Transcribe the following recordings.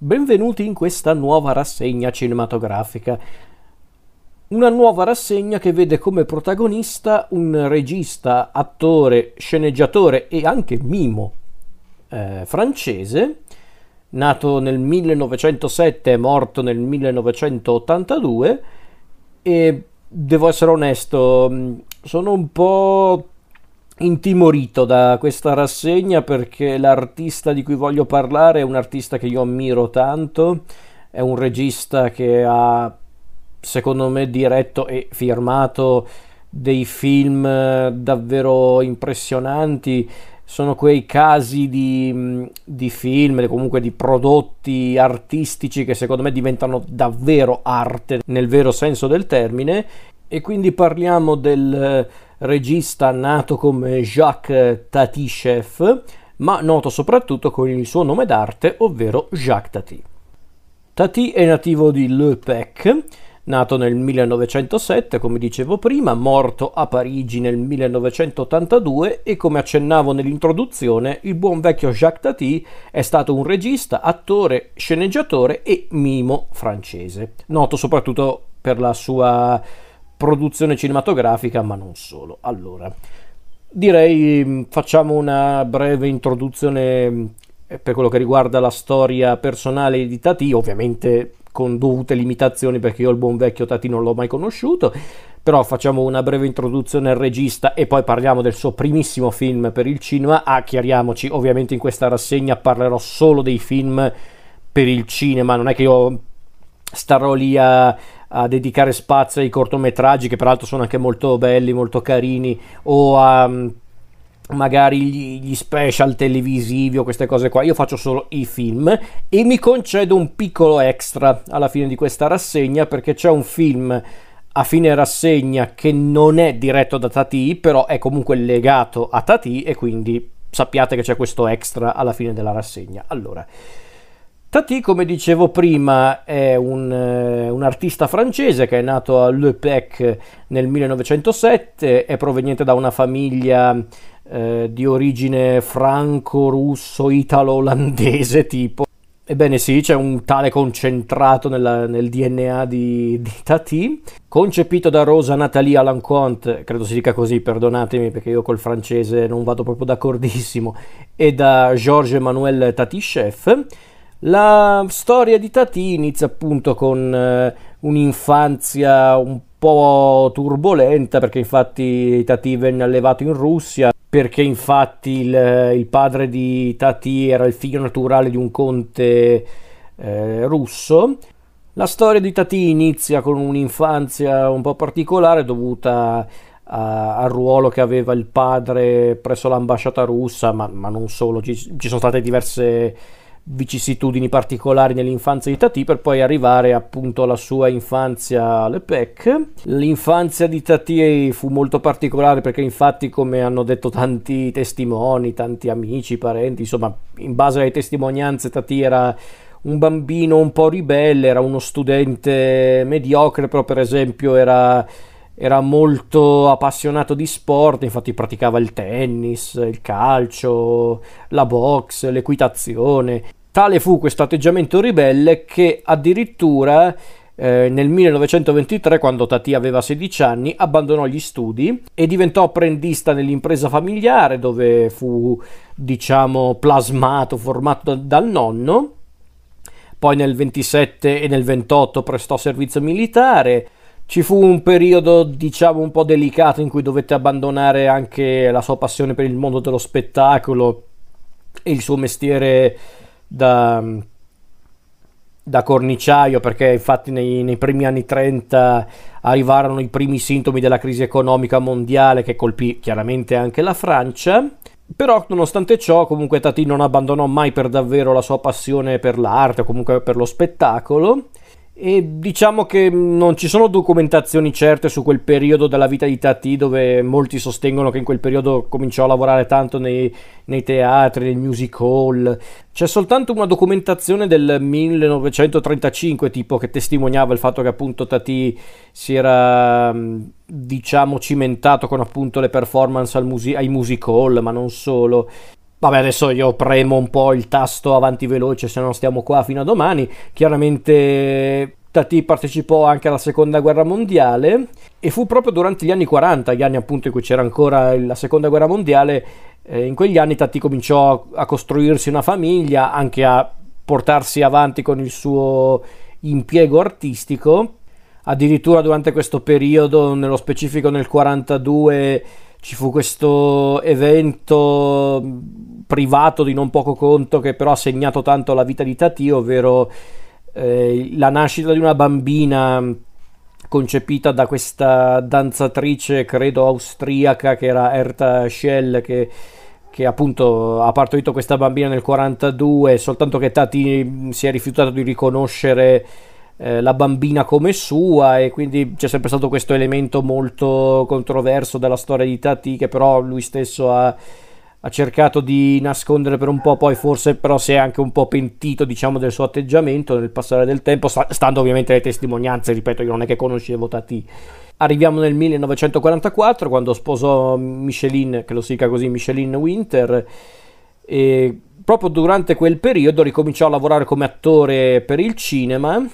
Benvenuti in questa nuova rassegna cinematografica. Una nuova rassegna che vede come protagonista un regista, attore, sceneggiatore e anche mimo eh, francese, nato nel 1907 e morto nel 1982 e devo essere onesto, sono un po' intimorito da questa rassegna perché l'artista di cui voglio parlare è un artista che io ammiro tanto, è un regista che ha secondo me diretto e firmato dei film davvero impressionanti. Sono quei casi di, di film, comunque di prodotti artistici che secondo me diventano davvero arte nel vero senso del termine. E quindi parliamo del regista nato come Jacques Tati-Chef, ma noto soprattutto con il suo nome d'arte, ovvero Jacques Tati. Tati è nativo di Le Pec, nato nel 1907, come dicevo prima, morto a Parigi nel 1982 e come accennavo nell'introduzione, il buon vecchio Jacques Tati è stato un regista, attore, sceneggiatore e mimo francese, noto soprattutto per la sua produzione cinematografica, ma non solo. Allora, direi mm, facciamo una breve introduzione mm, per quello che riguarda la storia personale di Tati, ovviamente con dovute limitazioni perché io il buon vecchio Tati non l'ho mai conosciuto, però facciamo una breve introduzione al regista e poi parliamo del suo primissimo film per il cinema. Ah, chiariamoci, ovviamente in questa rassegna parlerò solo dei film per il cinema, non è che io starò lì a a dedicare spazio ai cortometraggi che peraltro sono anche molto belli, molto carini o a magari gli, gli, special televisivi o queste cose qua. Io faccio solo i film e mi concedo un piccolo extra alla fine di questa rassegna perché c'è un film a fine rassegna che non è diretto da Tati, però è comunque legato a Tati e quindi sappiate che c'è questo extra alla fine della rassegna. Allora, Tati, come dicevo prima, è un, uh, un, artista francese che è nato a Le Pec nel 1907, è proveniente da una famiglia uh, di origine franco-russo-italo-olandese tipo. Ebbene sì, c'è un tale concentrato nella, nel DNA di, di, Tati, concepito da Rosa Nathalie Alenconte, credo si dica così, perdonatemi perché io col francese non vado proprio d'accordissimo, e da Georges Emmanuel Tati Chef la storia di Tati inizia appunto con eh, un'infanzia un po' turbolenta perché infatti Tati venne allevato in Russia perché infatti il, il padre di Tati era il figlio naturale di un conte eh, russo. La storia di Tati inizia con un'infanzia un po' particolare dovuta a, al ruolo che aveva il padre presso l'ambasciata russa, ma, ma non solo, ci, ci sono state diverse vicissitudini particolari nell'infanzia di Tati per poi arrivare appunto alla sua infanzia alle PEC. L'infanzia di Tati fu molto particolare perché infatti come hanno detto tanti testimoni, tanti amici, parenti, insomma in base alle testimonianze Tati era un bambino un po' ribelle, era uno studente mediocre, però per esempio era era molto appassionato di sport, infatti praticava il tennis, il calcio, la box, l'equitazione. Tale fu questo atteggiamento ribelle che addirittura eh, nel 1923, quando Tati aveva 16 anni, abbandonò gli studi e diventò apprendista nell'impresa familiare dove fu, diciamo, plasmato, formato dal nonno. Poi nel 27 e nel 28 prestò servizio militare. Ci fu un periodo, diciamo, un po' delicato in cui dovette abbandonare anche la sua passione per il mondo dello spettacolo e il suo mestiere da, da corniciaio perché infatti nei, nei, primi anni 30 arrivarono i primi sintomi della crisi economica mondiale che colpì chiaramente anche la Francia. Però nonostante ciò comunque Tati non abbandonò mai per davvero la sua passione per l'arte o comunque per lo spettacolo e diciamo che non ci sono documentazioni certe su quel periodo della vita di Tati dove molti sostengono che in quel periodo cominciò a lavorare tanto nei, nei teatri, nei music hall. C'è soltanto una documentazione del 1935 tipo che testimoniava il fatto che appunto Tati si era diciamo cimentato con appunto le performance muse- ai music hall ma non solo Vabbè, adesso io premo un po' il tasto avanti veloce, se non stiamo qua fino a domani. Chiaramente Tati partecipò anche alla seconda guerra mondiale e fu proprio durante gli anni 40, gli anni appunto in cui c'era ancora la seconda guerra mondiale, eh, in quegli anni Tati cominciò a costruirsi una famiglia, anche a portarsi avanti con il suo impiego artistico. Addirittura durante questo periodo, nello specifico nel 42, ci fu questo evento privato di non poco conto che però ha segnato tanto la vita di Tati, ovvero eh, la nascita di una bambina concepita da questa danzatrice, credo austriaca, che era Erta Schell, che, che appunto ha partorito questa bambina nel 42, soltanto che Tati si è rifiutato di riconoscere eh, la bambina come sua e quindi c'è sempre stato questo elemento molto controverso della storia di Tati che però lui stesso ha, ha cercato di nascondere per un po', poi forse però si è anche un po' pentito diciamo del suo atteggiamento nel passare del tempo, stando ovviamente alle testimonianze, ripeto io non è che conoscevo Tati. Arriviamo nel 1944 quando sposò Micheline, che lo si dica così, Micheline Winter e proprio durante quel periodo ricominciò a lavorare come attore per il cinema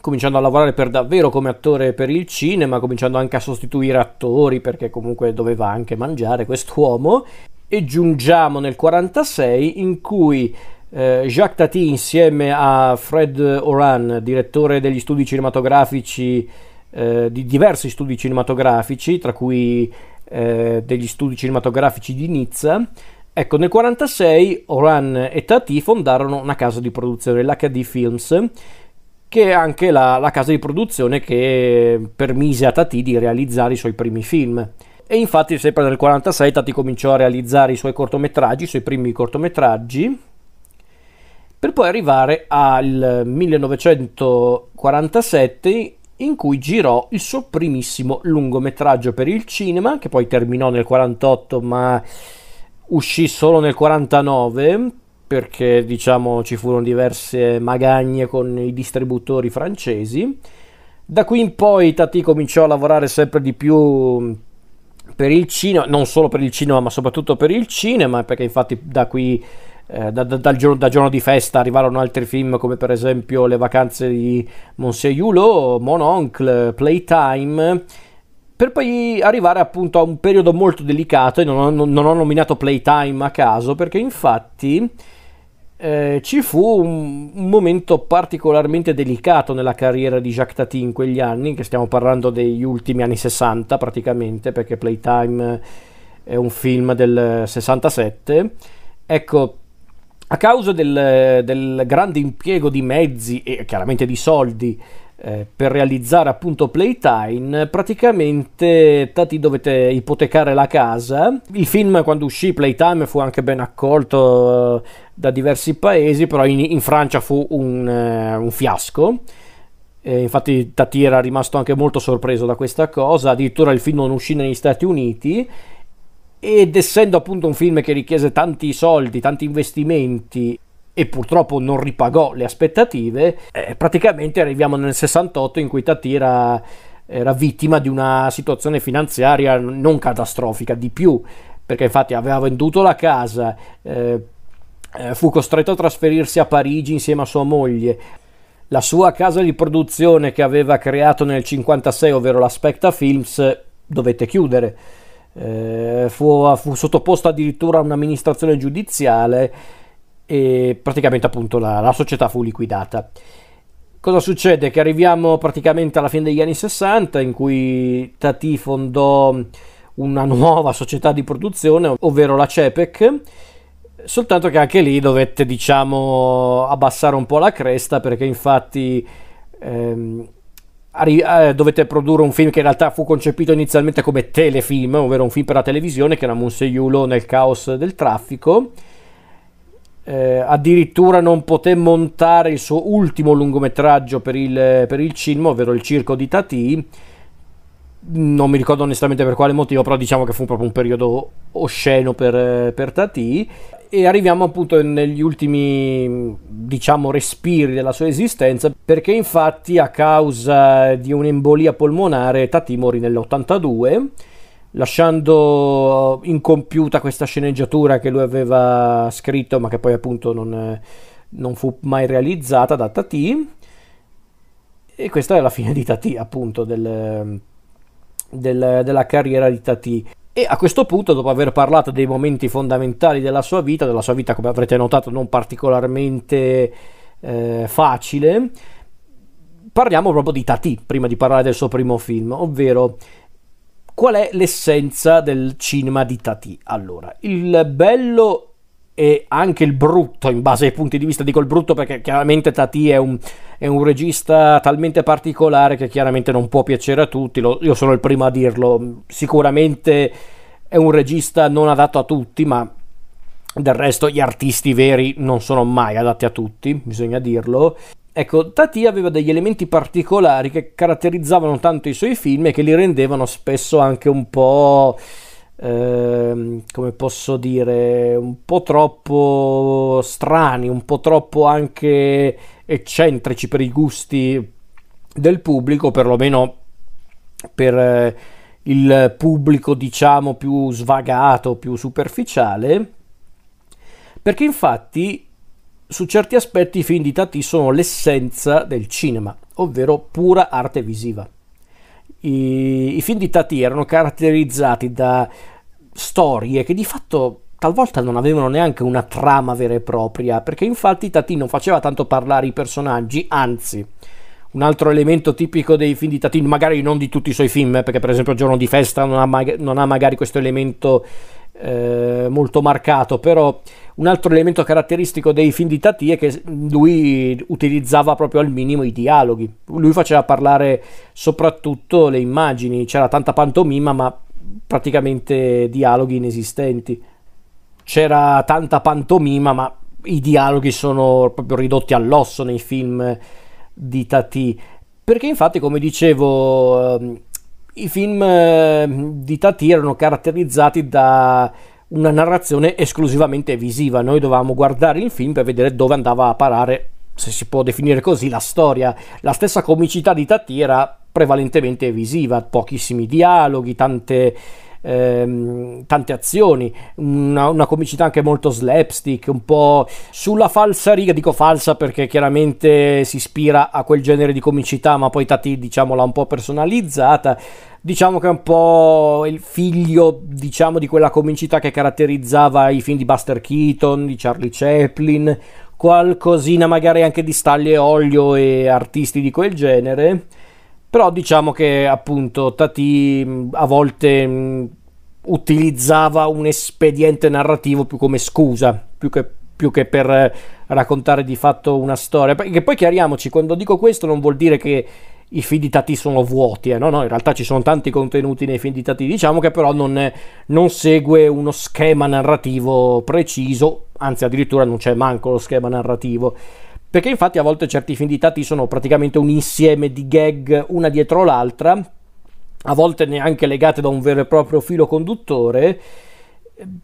cominciando a lavorare per davvero come attore per il cinema, cominciando anche a sostituire attori perché comunque doveva anche mangiare quest'uomo. E giungiamo nel 46 in cui eh, Jacques Tati insieme a Fred Oran, direttore degli studi cinematografici eh, di diversi studi cinematografici, tra cui eh, degli studi cinematografici di Nizza, Ecco, nel 1946 Oran e Tati fondarono una casa di produzione, l'HD Films, che è anche la, la casa di produzione che permise a Tati di realizzare i suoi primi film. E infatti sempre nel 1946 Tati cominciò a realizzare i suoi cortometraggi, i suoi primi cortometraggi, per poi arrivare al 1947 in cui girò il suo primissimo lungometraggio per il cinema, che poi terminò nel 1948 ma uscì solo nel 1949 perché diciamo ci furono diverse magagne con i distributori francesi. Da qui in poi Tati cominciò a lavorare sempre di più per il cinema, non solo per il cinema, ma soprattutto per il cinema, perché infatti da qui eh, da, da, giorno, da, giorno, di festa arrivarono altri film come per esempio Le vacanze di Monsieur Hulot, Mon Oncle, Playtime per poi arrivare appunto a un periodo molto delicato e non ho, non ho nominato Playtime a caso perché infatti eh, ci fu un, un, momento particolarmente delicato nella carriera di Jacques Tati in quegli anni, che stiamo parlando degli ultimi anni 60 praticamente, perché Playtime è un film del 67. Ecco, a causa del, del grande impiego di mezzi e chiaramente di soldi eh, per realizzare appunto Playtime, praticamente Tati dovete ipotecare la casa. Il film quando uscì Playtime fu anche ben accolto eh, da diversi paesi, però in, in Francia fu un, uh, un fiasco. E infatti Tati era rimasto anche molto sorpreso da questa cosa, addirittura il film non uscì negli Stati Uniti ed essendo appunto un film che richiese tanti soldi, tanti investimenti e purtroppo non ripagò le aspettative, eh, praticamente arriviamo nel 68 in cui Tati era, vittima di una situazione finanziaria non catastrofica, di più, perché infatti aveva venduto la casa, eh, eh, fu costretto a trasferirsi a Parigi insieme a sua moglie. La sua casa di produzione che aveva creato nel 1956, ovvero la Specta Films, dovette chiudere. Eh, fu, fu sottoposto addirittura a un'amministrazione giudiziale e praticamente appunto la, la società fu liquidata. Cosa succede? Che arriviamo praticamente alla fine degli anni 60 in cui Tati fondò una nuova società di produzione, ovvero la CEPEC, soltanto che anche lì dovette diciamo abbassare un po' la cresta perché infatti ehm, arri- eh, dovette produrre un film che in realtà fu concepito inizialmente come telefilm, ovvero un film per la televisione che era Monseiulo nel caos del traffico eh, addirittura non poté montare il suo ultimo lungometraggio per il, per il cinema, ovvero il Circo di Tati. Non mi ricordo onestamente per quale motivo, però diciamo che fu proprio un periodo osceno per, per Tati. E arriviamo appunto negli ultimi, diciamo, respiri della sua esistenza, perché infatti a causa di un'embolia polmonare Tati morì nell'82 lasciando incompiuta questa sceneggiatura che lui aveva scritto ma che poi appunto non, non fu mai realizzata da Tati. E questa è la fine di Tati appunto del, del, della carriera di Tati. E a questo punto, dopo aver parlato dei momenti fondamentali della sua vita, della sua vita come avrete notato non particolarmente eh, facile, parliamo proprio di Tati prima di parlare del suo primo film, ovvero qual è l'essenza del cinema di Tati? Allora, il bello e anche il brutto in base ai punti di vista. Dico il brutto perché chiaramente Tati è un, è un regista talmente particolare che chiaramente non può piacere a tutti. Lo, io sono il primo a dirlo. Sicuramente è un regista non adatto a tutti, ma del resto gli artisti veri non sono mai adatti a tutti, bisogna dirlo. Ecco, Tati aveva degli elementi particolari che caratterizzavano tanto i suoi film e che li rendevano spesso anche un po' Ehm, come posso dire, un po' troppo strani, un po' troppo anche eccentrici per i gusti del pubblico, perlomeno per eh, il pubblico diciamo più svagato, più superficiale, perché infatti su certi aspetti i film di Tati sono l'essenza del cinema, ovvero pura arte visiva. I, I, film di Tati erano caratterizzati da storie che di fatto talvolta non avevano neanche una trama vera e propria, perché infatti Tati non faceva tanto parlare i personaggi, anzi, un altro elemento tipico dei film di Tati, magari non di tutti i suoi film, eh, perché per esempio Giorno di festa non ha, mag- non ha magari questo elemento eh, molto marcato, però un altro elemento caratteristico dei film di Tati è che lui utilizzava proprio al minimo i dialoghi, lui faceva parlare soprattutto le immagini, c'era tanta pantomima, ma praticamente dialoghi inesistenti. C'era tanta pantomima, ma i dialoghi sono proprio ridotti all'osso nei film di Tati. Perché infatti, come dicevo, ehm, i film ehm, di Tati erano caratterizzati da una narrazione esclusivamente visiva. Noi dovevamo guardare il film per vedere dove andava a parare, se si può definire così, la storia. La stessa comicità di Tati era prevalentemente visiva, pochissimi dialoghi, tante, ehm, tante azioni, una, una, comicità anche molto slapstick, un po' sulla falsa riga, dico falsa perché chiaramente si ispira a quel genere di comicità, ma poi Tati diciamo l'ha un po' personalizzata. Diciamo che è un po' il figlio, diciamo, di quella comicità che caratterizzava i film di Buster Keaton, di Charlie Chaplin, qualcosina magari anche di Staglie Olio e artisti di quel genere però diciamo che appunto Tati a volte mh, utilizzava un espediente narrativo più come scusa, più che, più che per raccontare di fatto una storia. Perché poi chiariamoci, quando dico questo non vuol dire che i film di Tati sono vuoti, eh? no, no, in realtà ci sono tanti contenuti nei film di Tati, diciamo che però non, non, segue uno schema narrativo preciso, anzi addirittura non c'è manco lo schema narrativo. Perché infatti a volte certi film di Tati sono praticamente un insieme di gag una dietro l'altra, a volte neanche legate da un vero e proprio filo conduttore,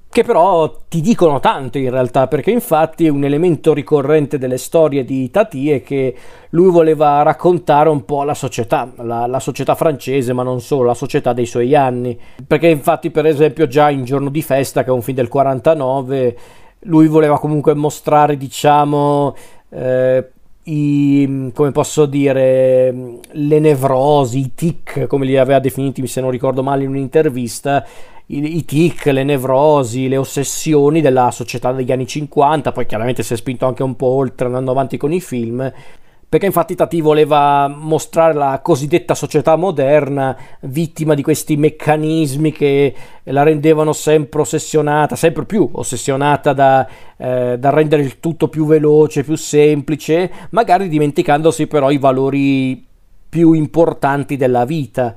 che però ti dicono tanto in realtà, perché infatti un elemento ricorrente delle storie di Tati è che lui voleva raccontare un po' la società, la, la, società francese, ma non solo, la società dei suoi anni. Perché infatti, per esempio, già in Giorno di festa, che è un film del 49, lui voleva comunque mostrare, diciamo, eh, i, come posso dire, le nevrosi, i tic, come li aveva definiti, se non ricordo male, in un'intervista, i, i tic, le nevrosi, le ossessioni della società degli anni 50, poi chiaramente si è spinto anche un po' oltre andando avanti con i film, perché infatti Tati voleva mostrare la cosiddetta società moderna vittima di questi meccanismi che la rendevano sempre ossessionata, sempre più ossessionata da, eh, da rendere il tutto più veloce, più semplice, magari dimenticandosi però i valori più importanti della vita.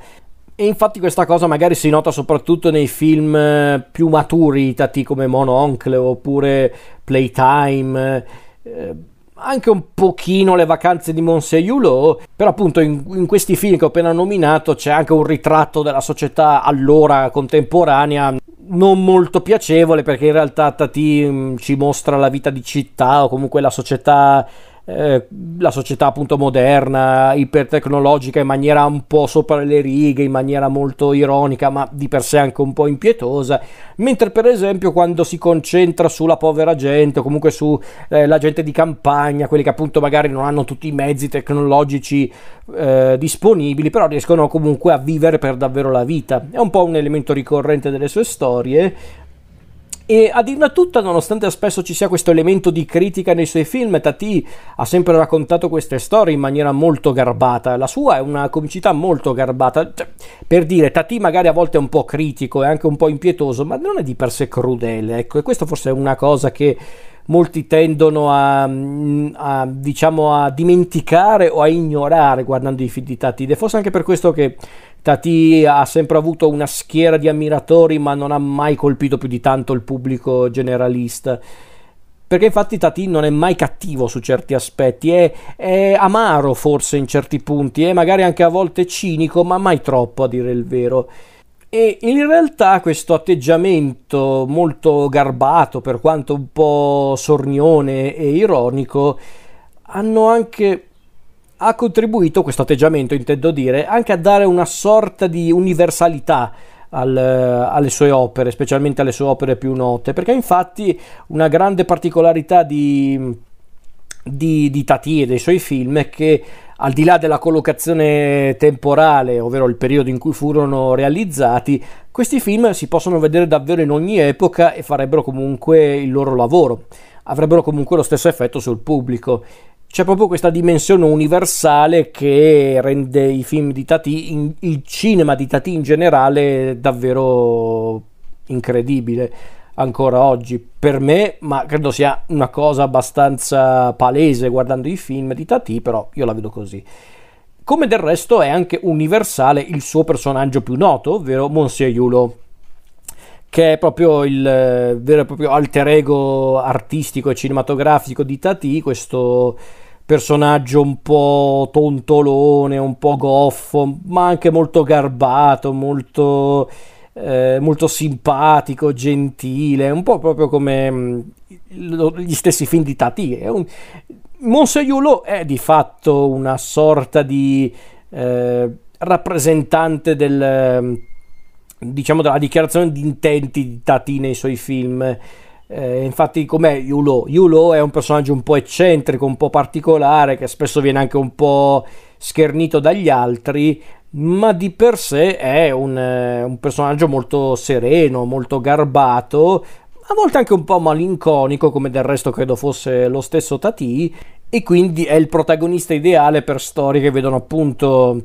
E infatti questa cosa magari si nota soprattutto nei film eh, più maturi, Tati come Mono Oncle oppure Playtime. Eh, anche un pochino le vacanze di Monseiulot, però appunto in, in, questi film che ho appena nominato c'è anche un ritratto della società allora contemporanea non molto piacevole perché in realtà Tati mm, ci mostra la vita di città o comunque la società eh, la società appunto moderna, ipertecnologica in maniera un po' sopra le righe, in maniera molto ironica, ma di per sé anche un po' impietosa, mentre per esempio quando si concentra sulla povera gente o comunque sulla eh, gente di campagna, quelli che appunto magari non hanno tutti i mezzi tecnologici eh, disponibili, però riescono comunque a vivere per davvero la vita. È un po' un elemento ricorrente delle sue storie, e a dirla tutta, nonostante spesso ci sia questo elemento di critica nei suoi film, Tati ha sempre raccontato queste storie in maniera molto garbata. La sua è una comicità molto garbata. Cioè, per dire, Tati magari a volte è un po' critico e anche un po' impietoso, ma non è di per sé crudele. Ecco, e questo forse è una cosa che molti tendono a, a, diciamo, a dimenticare o a ignorare guardando i film di Tati. Ed è forse anche per questo che Tati ha sempre avuto una schiera di ammiratori, ma non ha mai colpito più di tanto il pubblico generalista. Perché infatti Tati non è mai cattivo su certi aspetti, è, è amaro forse in certi punti, è magari anche a volte cinico, ma mai troppo a dire il vero. E in realtà questo atteggiamento molto garbato, per quanto un po' sornione e ironico, hanno anche ha contribuito, questo atteggiamento intendo dire, anche a dare una sorta di universalità al, alle sue opere, specialmente alle sue opere più note, perché infatti una grande particolarità di, di, di Tati e dei suoi film è che al di là della collocazione temporale, ovvero il periodo in cui furono realizzati, questi film si possono vedere davvero in ogni epoca e farebbero comunque il loro lavoro, avrebbero comunque lo stesso effetto sul pubblico c'è proprio questa dimensione universale che rende i film di Tati, il cinema di Tati in generale, davvero incredibile ancora oggi per me, ma credo sia una cosa abbastanza palese guardando i film di Tati, però io la vedo così. Come del resto è anche universale il suo personaggio più noto, ovvero Monsieur Hulot che è proprio il eh, vero e proprio alter ego artistico e cinematografico di Tati, questo personaggio un po' tontolone, un po' goffo, ma anche molto garbato, molto, eh, molto simpatico, gentile, un po' proprio come mm, gli stessi film di Tati. È un... Monseiulo è di fatto una sorta di eh, rappresentante del diciamo della dichiarazione di intenti di Tati nei suoi film. Eh, infatti, com'è Yulo? Yulo è un personaggio un po' eccentrico, un po' particolare, che spesso viene anche un po' schernito dagli altri, ma di per sé è un, eh, un personaggio molto sereno, molto garbato, a volte anche un po' malinconico, come del resto credo fosse lo stesso Tati, e quindi è il protagonista ideale per storie che vedono appunto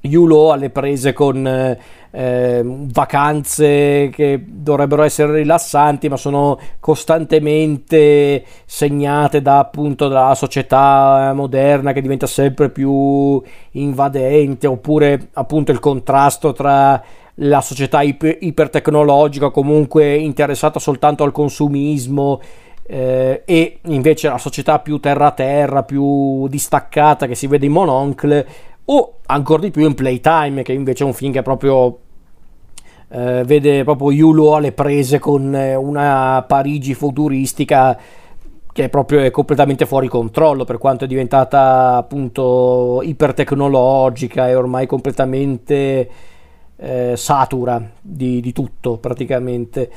Yulo alle prese con eh, vacanze che dovrebbero essere rilassanti ma sono costantemente segnate da appunto dalla società moderna che diventa sempre più invadente oppure appunto il contrasto tra la società iper- ipertecnologica comunque interessata soltanto al consumismo eh, e invece la società più terra terra, più distaccata che si vede in Mononcle o ancora di più in Playtime che invece è un film che proprio eh, vede proprio Yulo alle prese con eh, una Parigi futuristica che è proprio è completamente fuori controllo per quanto è diventata appunto ipertecnologica e ormai completamente eh, satura di, di, tutto praticamente.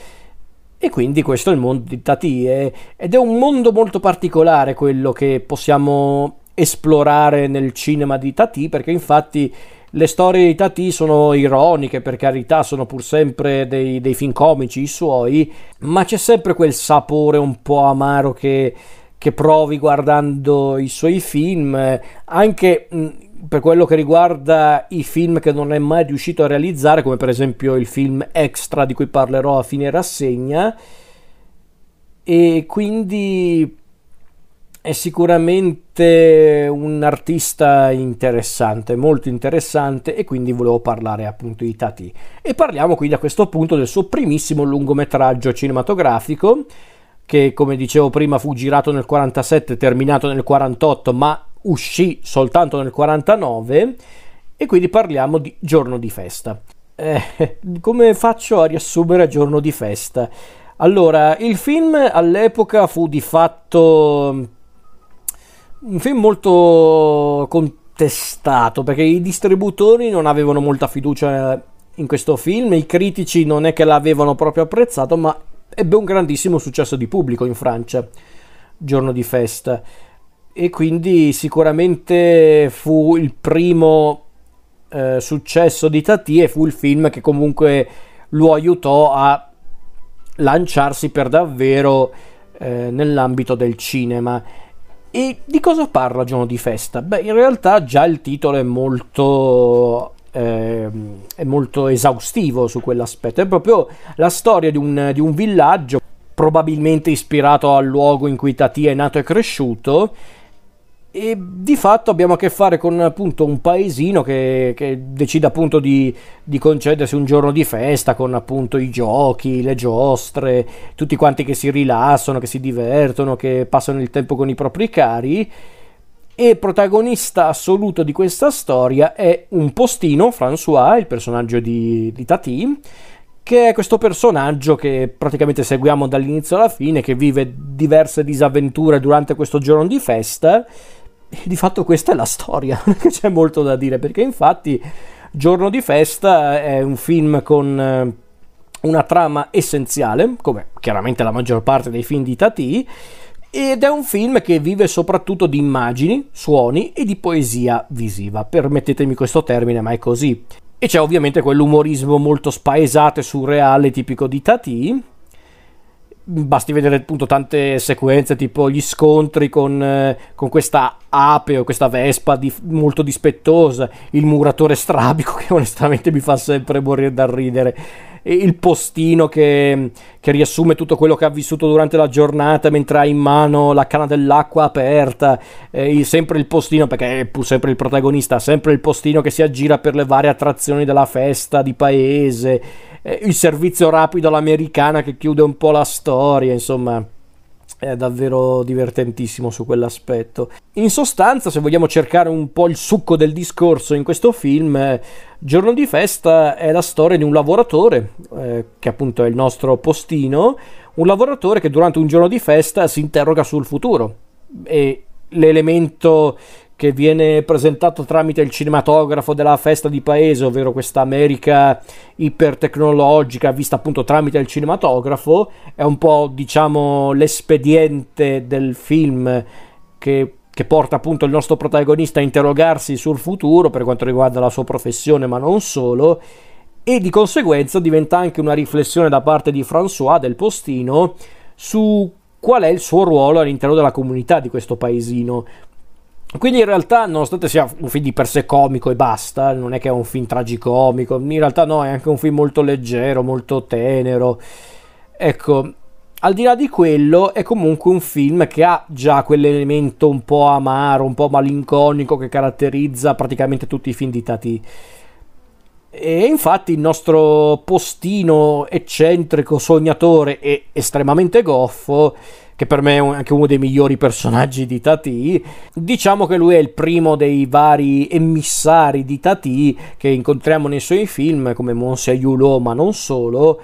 E quindi questo è il mondo di Tati ed è un mondo molto particolare quello che possiamo esplorare nel cinema di Tati, perché infatti le storie di Tati sono ironiche, per carità, sono pur sempre dei, dei film comici i suoi, ma c'è sempre quel sapore un po' amaro che, che provi guardando i suoi film, anche per quello che riguarda i film che non è mai riuscito a realizzare, come per esempio il film Extra di cui parlerò a fine rassegna. E quindi è sicuramente un artista interessante, molto interessante e quindi volevo parlare appunto di Tati. E parliamo quindi a questo punto del suo primissimo lungometraggio cinematografico che come dicevo prima fu girato nel 47, terminato nel 48, ma uscì soltanto nel 49 e quindi parliamo di Giorno di festa. Eh, come faccio a riassumere Giorno di festa? Allora, il film all'epoca fu di fatto Un film molto contestato perché i distributori non avevano molta fiducia in questo film, i critici non è che l'avevano proprio apprezzato, ma ebbe un grandissimo successo di pubblico in Francia, giorno di festa. E quindi sicuramente fu il primo eh, successo di Tati e fu il film che comunque lo aiutò a lanciarsi per davvero eh, nell'ambito del cinema. E di cosa parla Giorno di Festa? Beh, in realtà già il titolo è molto, eh, è molto esaustivo su quell'aspetto. È proprio la storia di un, di un villaggio, probabilmente ispirato al luogo in cui Tati è nato e cresciuto, e di fatto abbiamo a che fare con appunto un paesino che, che decide appunto di, di, concedersi un giorno di festa con appunto i giochi, le giostre, tutti quanti che si rilassano, che si divertono, che passano il tempo con i propri cari. E protagonista assoluto di questa storia è un postino, François, il personaggio di, di Tati, che è questo personaggio che praticamente seguiamo dall'inizio alla fine, che vive diverse disavventure durante questo giorno di festa di fatto questa è la storia, non c'è molto da dire, perché infatti Giorno di festa è un film con eh, una trama essenziale, come chiaramente la maggior parte dei film di Tati, ed è un film che vive soprattutto di immagini, suoni e di poesia visiva. Permettetemi questo termine, ma è così. E c'è ovviamente quell'umorismo molto spaesato e surreale tipico di Tati, basti vedere appunto tante sequenze tipo gli scontri con, eh, con questa ape o questa vespa di, molto dispettosa, il muratore strabico che onestamente mi fa sempre morire dal ridere, e il postino che, che, riassume tutto quello che ha vissuto durante la giornata mentre ha in mano la canna dell'acqua aperta, eh, sempre il postino perché è pur sempre il protagonista, sempre il postino che si aggira per le varie attrazioni della festa di paese eh, il servizio rapido all'americana che chiude un po' la storia, insomma è davvero divertentissimo su quell'aspetto. In sostanza, se vogliamo cercare un po' il succo del discorso in questo film, eh, Giorno di festa è la storia di un lavoratore, eh, che appunto è il nostro postino, un lavoratore che durante un giorno di festa si interroga sul futuro e l'elemento che viene presentato tramite il cinematografo della festa di paese, ovvero questa America ipertecnologica vista appunto tramite il cinematografo, è un po' diciamo l'espediente del film che, che porta appunto il nostro protagonista a interrogarsi sul futuro per quanto riguarda la sua professione, ma non solo, e di conseguenza diventa anche una riflessione da parte di François del postino su qual è il suo ruolo all'interno della comunità di questo paesino quindi in realtà, nonostante sia un film di per sé comico e basta, non è che è un film tragicomico, in realtà no, è anche un film molto leggero, molto tenero. Ecco, al di là di quello, è comunque un film che ha già quell'elemento un po' amaro, un po' malinconico che caratterizza praticamente tutti i film di Tati. E infatti il nostro postino eccentrico, sognatore e estremamente goffo che per me è anche uno dei migliori personaggi di Tati. Diciamo che lui è il primo dei vari emissari di Tati che incontriamo nei suoi film, come Monsieur Hulot, ma non solo.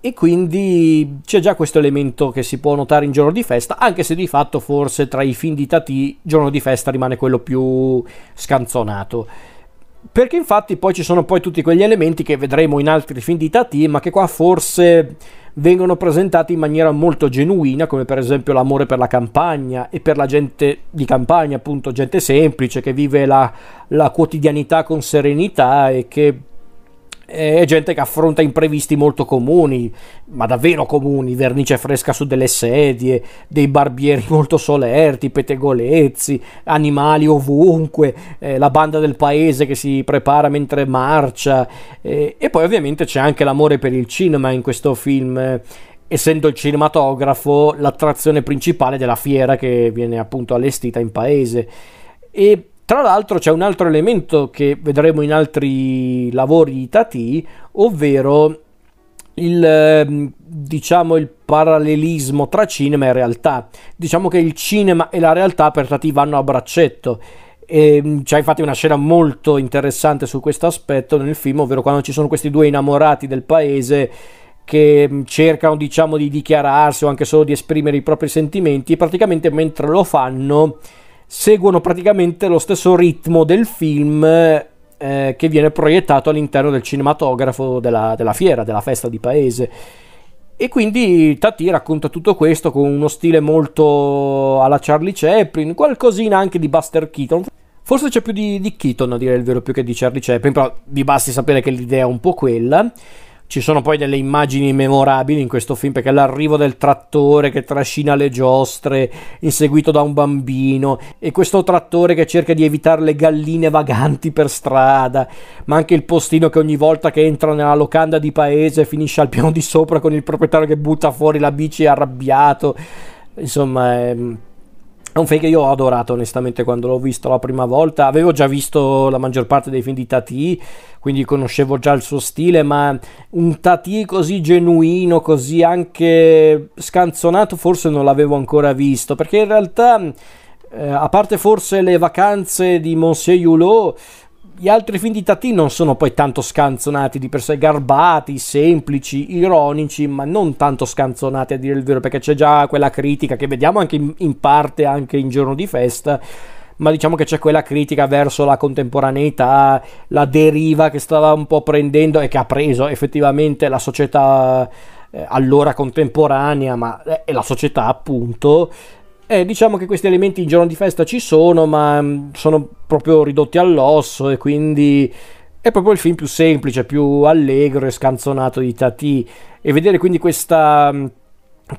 E quindi c'è già questo elemento che si può notare in Giorno di Festa, anche se di fatto forse tra i film di Tati Giorno di Festa rimane quello più scanzonato. Perché infatti poi ci sono poi tutti quegli elementi che vedremo in altri film di Tati, ma che qua forse vengono presentati in maniera molto genuina, come per esempio l'amore per la campagna e per la gente di campagna, appunto gente semplice che vive la, la quotidianità con serenità e che è gente che affronta imprevisti molto comuni, ma davvero comuni, vernice fresca su delle sedie, dei barbieri molto solerti, pettegolezzi, animali ovunque, eh, la banda del paese che si prepara mentre marcia eh, e poi ovviamente c'è anche l'amore per il cinema in questo film. Eh, essendo il cinematografo l'attrazione principale della fiera che viene appunto allestita in paese. E tra l'altro c'è un altro elemento che vedremo in altri lavori di Tati, ovvero il, ehm, diciamo, il parallelismo tra cinema e realtà. Diciamo che il cinema e la realtà per Tati vanno a braccetto. E c'è infatti una scena molto interessante su questo aspetto nel film, ovvero quando ci sono questi due innamorati del paese che mm, cercano diciamo di dichiararsi o anche solo di esprimere i propri sentimenti e praticamente mentre lo fanno seguono praticamente lo stesso ritmo del film eh, che viene proiettato all'interno del cinematografo della, della fiera, della festa di paese. E quindi Tati racconta tutto questo con uno stile molto alla Charlie Chaplin, qualcosina anche di Buster Keaton. Forse c'è più di, di Keaton a dire il vero più che di Charlie Chaplin, però vi basti sapere che l'idea è un po' quella. Ci sono poi delle immagini memorabili in questo film perché l'arrivo del trattore che trascina le giostre inseguito da un bambino e questo trattore che cerca di evitare le galline vaganti per strada, ma anche il postino che ogni volta che entra nella locanda di paese finisce al piano di sopra con il proprietario che butta fuori la bici arrabbiato. Insomma, è è un film che io ho adorato onestamente quando l'ho visto la prima volta. Avevo già visto la maggior parte dei film di Tati, quindi conoscevo già il suo stile, ma un Tati così genuino, così anche scanzonato, forse non l'avevo ancora visto, perché in realtà, eh, a parte forse le vacanze di Monsieur Hulot, gli altri film di Tati non sono poi tanto scanzonati di per sé, garbati, semplici, ironici, ma non tanto scanzonati a dire il vero, perché c'è già quella critica che vediamo anche in, in parte anche in giorno di festa ma diciamo che c'è quella critica verso la contemporaneità, la deriva che stava un po' prendendo e che ha preso effettivamente la società eh, allora contemporanea, ma è la società appunto eh, diciamo che questi elementi in giorno di festa ci sono, ma mm, sono proprio ridotti all'osso e quindi è proprio il film più semplice, più allegro e scanzonato di Tati. E vedere quindi questa mm,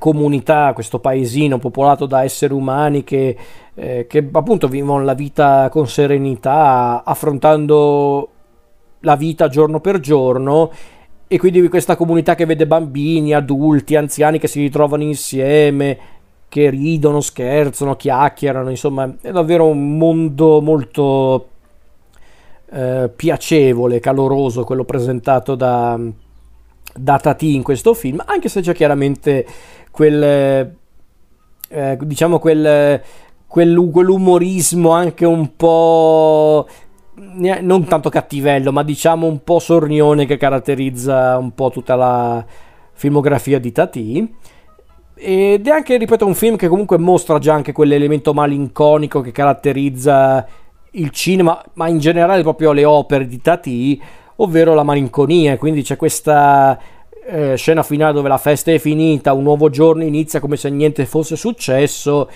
comunità, questo paesino popolato da esseri umani che, eh, che appunto vivono la vita con serenità, affrontando la vita giorno per giorno e quindi questa comunità che vede bambini, adulti, anziani che si ritrovano insieme che ridono, scherzano, chiacchierano, insomma è davvero un mondo molto eh, piacevole, caloroso quello presentato da, da Tati in questo film, anche se c'è chiaramente quel, eh, diciamo quel, quel, quell'umorismo anche un po' non tanto cattivello, ma diciamo un po' sornione che caratterizza un po' tutta la filmografia di Tati. Ed è anche, ripeto, un film che comunque mostra già anche quell'elemento malinconico che caratterizza il cinema, ma in generale proprio le opere di Tati, ovvero la malinconia. Quindi c'è questa eh, scena finale dove la festa è finita, un nuovo giorno inizia come se niente fosse successo.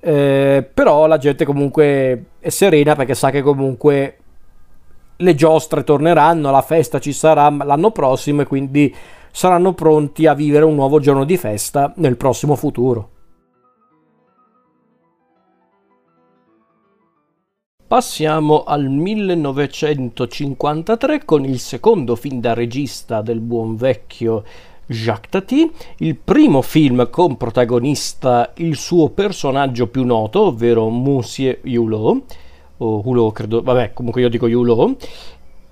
Eh, però la gente comunque è serena perché sa che comunque le giostre torneranno, la festa ci sarà l'anno prossimo e quindi saranno pronti a vivere un nuovo giorno di festa nel prossimo futuro. Passiamo al 1953 con il secondo film da regista del buon vecchio Jacques Tati, il primo film con protagonista il suo personaggio più noto, ovvero Monsieur Hulot, o Hulot credo, vabbè comunque io dico Hulot,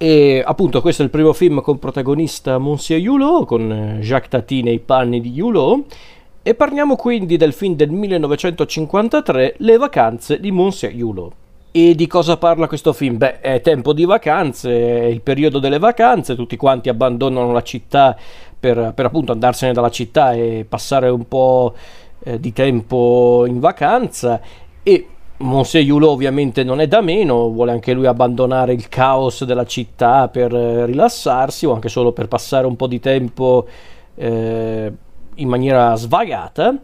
e appunto questo è il primo film con protagonista Monsieur Hulot, con eh, Jacques Tati nei panni di Hulot. E parliamo quindi del film del 1953, Le vacanze di Monsieur Hulot. E di cosa parla questo film? Beh, è tempo di vacanze, è il periodo delle vacanze, tutti quanti abbandonano la città per, per appunto andarsene dalla città e passare un po' eh, di tempo in vacanza e Monsieur Hulot ovviamente non è da meno, vuole anche lui abbandonare il caos della città per eh, rilassarsi o anche solo per passare un po' di tempo eh, in maniera svagata.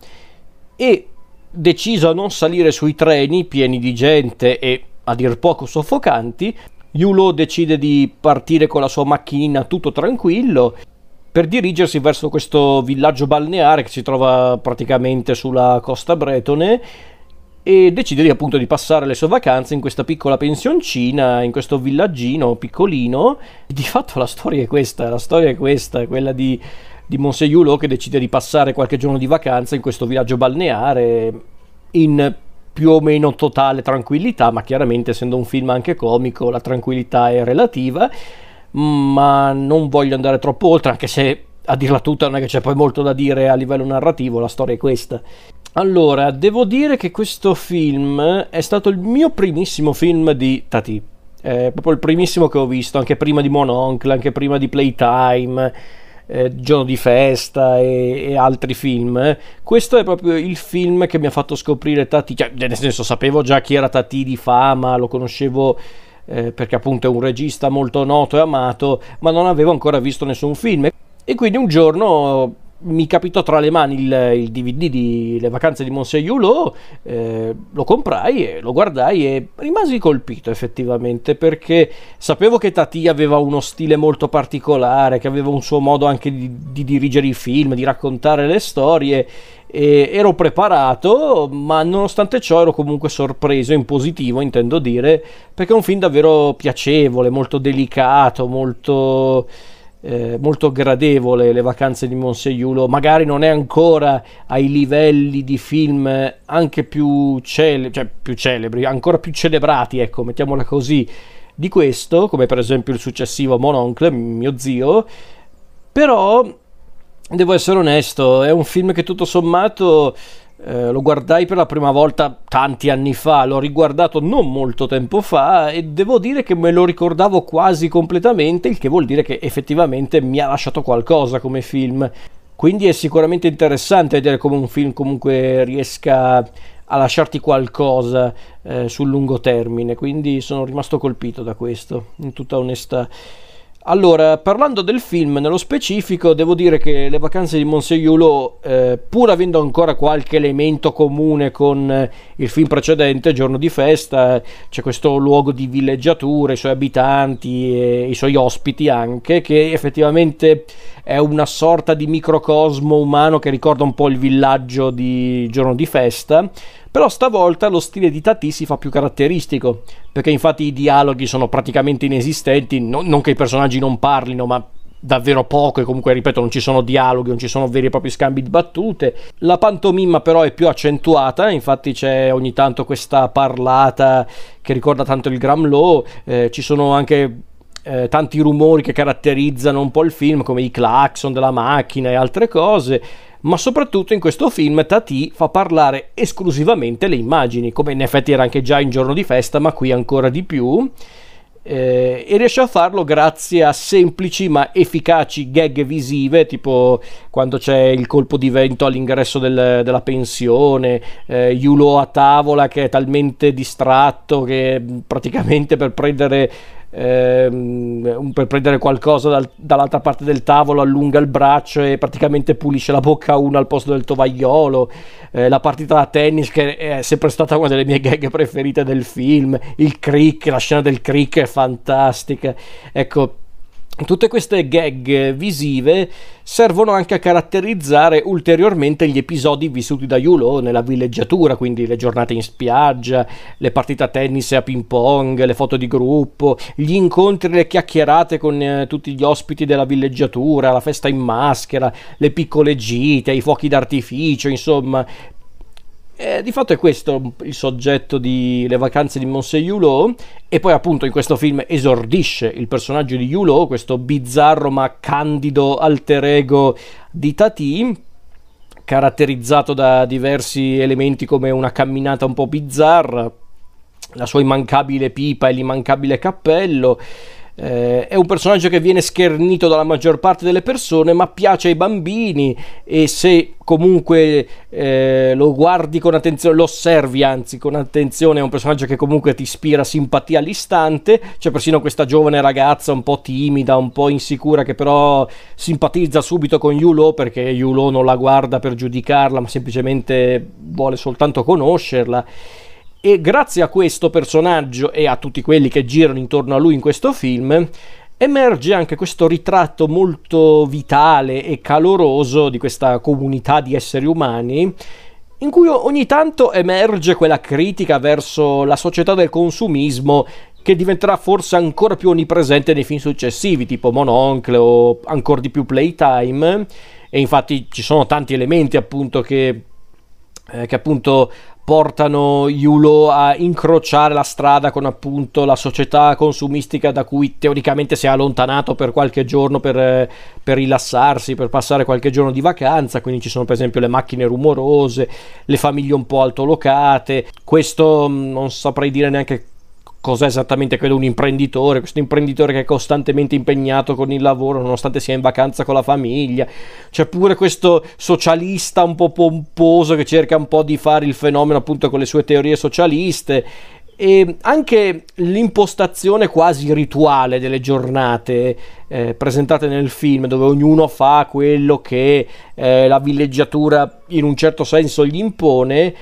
E deciso a non salire sui treni pieni di gente e a dir poco soffocanti, Hulot decide di partire con la sua macchinina tutto tranquillo per dirigersi verso questo villaggio balneare che si trova praticamente sulla costa bretone e decide di, appunto di passare le sue vacanze in questa piccola pensioncina, in questo villaggino piccolino. Di fatto la storia è questa, la storia è questa, quella di, di Monseiulo che decide di passare qualche giorno di vacanza in questo villaggio balneare in più o meno totale tranquillità, ma chiaramente essendo un film anche comico la tranquillità è relativa, ma non voglio andare troppo oltre, anche se a dirla tutta non è che c'è poi molto da dire a livello narrativo, la storia è questa. Allora, devo dire che questo film è stato il mio primissimo film di Tati. È proprio il primissimo che ho visto, anche prima di Mononcle, anche prima di Playtime. eh, Giorno di festa e, e, altri film. Questo è proprio il film che mi ha fatto scoprire Tati, cioè, nel senso sapevo già chi era Tati di fama, lo conoscevo eh, perché appunto è un regista molto noto e amato, ma non avevo ancora visto nessun film. E quindi un giorno mi capitò tra le mani il, il DVD di Le vacanze di Monsieur Hulot, eh, lo comprai e lo guardai e rimasi colpito effettivamente perché sapevo che Tati aveva uno stile molto particolare, che aveva un suo modo anche di, di dirigere i film, di raccontare le storie e ero preparato, ma nonostante ciò ero comunque sorpreso in positivo, intendo dire, perché è un film davvero piacevole, molto delicato, molto eh, molto gradevole le vacanze di Monseiulo, magari non è ancora ai livelli di film anche più, cele- cioè più celebri, ancora più celebrati, ecco, mettiamola così, di questo, come per esempio il successivo Mononcle, mio zio, però devo essere onesto, è un film che tutto sommato eh, lo guardai per la prima volta tanti anni fa, l'ho riguardato non molto tempo fa e devo dire che me lo ricordavo quasi completamente, il che vuol dire che effettivamente mi ha lasciato qualcosa come film. Quindi è sicuramente interessante vedere come un film comunque riesca a lasciarti qualcosa eh, sul lungo termine, quindi sono rimasto colpito da questo, in tutta onestà. Allora, parlando del film nello specifico, devo dire che Le vacanze di Monseiulo, eh, pur avendo ancora qualche elemento comune con eh, il film precedente, Giorno di festa, c'è questo luogo di villeggiatura, i suoi abitanti e i suoi ospiti anche, che effettivamente è una sorta di microcosmo umano che ricorda un po' il villaggio di Giorno di festa però stavolta lo stile di Tati si fa più caratteristico, perché infatti i dialoghi sono praticamente inesistenti, no, non che i personaggi non parlino, ma davvero poco e comunque ripeto non ci sono dialoghi, non ci sono veri e propri scambi di battute. La pantomima però è più accentuata, infatti c'è ogni tanto questa parlata che ricorda tanto il Gramlow, eh, ci sono anche eh, tanti rumori che caratterizzano un po' il film come i clacson della macchina e altre cose ma soprattutto in questo film Tati fa parlare esclusivamente le immagini, come in effetti era anche già in giorno di festa, ma qui ancora di più. Eh, e riesce a farlo grazie a semplici ma efficaci gag visive, tipo quando c'è il colpo di vento all'ingresso del, della pensione, eh, Yulo a tavola che è talmente distratto che praticamente per prendere ehm, per prendere qualcosa dal, dall'altra parte del tavolo allunga il braccio e praticamente pulisce la bocca a uno al posto del tovagliolo. Eh, la partita da tennis che è sempre stata una delle mie gag preferite del film. Il crick, la scena del crick è fantastica. Ecco Tutte queste gag visive servono anche a caratterizzare ulteriormente gli episodi vissuti da Yulo nella villeggiatura, quindi le giornate in spiaggia, le partite a tennis e a ping pong, le foto di gruppo, gli incontri, le chiacchierate con eh, tutti gli ospiti della villeggiatura, la festa in maschera, le piccole gite, i fuochi d'artificio, insomma, eh, di fatto è questo il soggetto di Le vacanze di Monsieur Hulot e poi appunto in questo film esordisce il personaggio di Hulot, questo bizzarro ma candido alter ego di Tati, caratterizzato da diversi elementi come una camminata un po' bizzarra, la sua immancabile pipa e l'immancabile cappello, eh, è un personaggio che viene schernito dalla maggior parte delle persone, ma piace ai bambini e se comunque eh, lo guardi con attenzione, lo osservi anzi con attenzione, è un personaggio che comunque ti ispira simpatia all'istante. C'è persino questa giovane ragazza un po' timida, un po' insicura, che però simpatizza subito con Yulo perché Yulo non la guarda per giudicarla, ma semplicemente vuole soltanto conoscerla. E grazie a questo personaggio e a tutti quelli che girano intorno a lui in questo film, emerge anche questo ritratto molto vitale e caloroso di questa comunità di esseri umani in cui ogni tanto emerge quella critica verso la società del consumismo che diventerà forse ancora più onnipresente nei film successivi, tipo Mononcle o ancora di più Playtime. E infatti ci sono tanti elementi appunto che, eh, che appunto portano Yulo a incrociare la strada con appunto la società consumistica da cui teoricamente si è allontanato per qualche giorno per, per, rilassarsi, per passare qualche giorno di vacanza, quindi ci sono per esempio le macchine rumorose, le famiglie un po' altolocate, questo mm, non saprei dire neanche cos'è esattamente quello un imprenditore, questo imprenditore che è costantemente impegnato con il lavoro nonostante sia in vacanza con la famiglia, c'è pure questo socialista un po' pomposo che cerca un po' di fare il fenomeno appunto con le sue teorie socialiste. E anche l'impostazione quasi rituale delle giornate eh, presentate nel film dove ognuno fa quello che eh, la villeggiatura in un certo senso gli impone.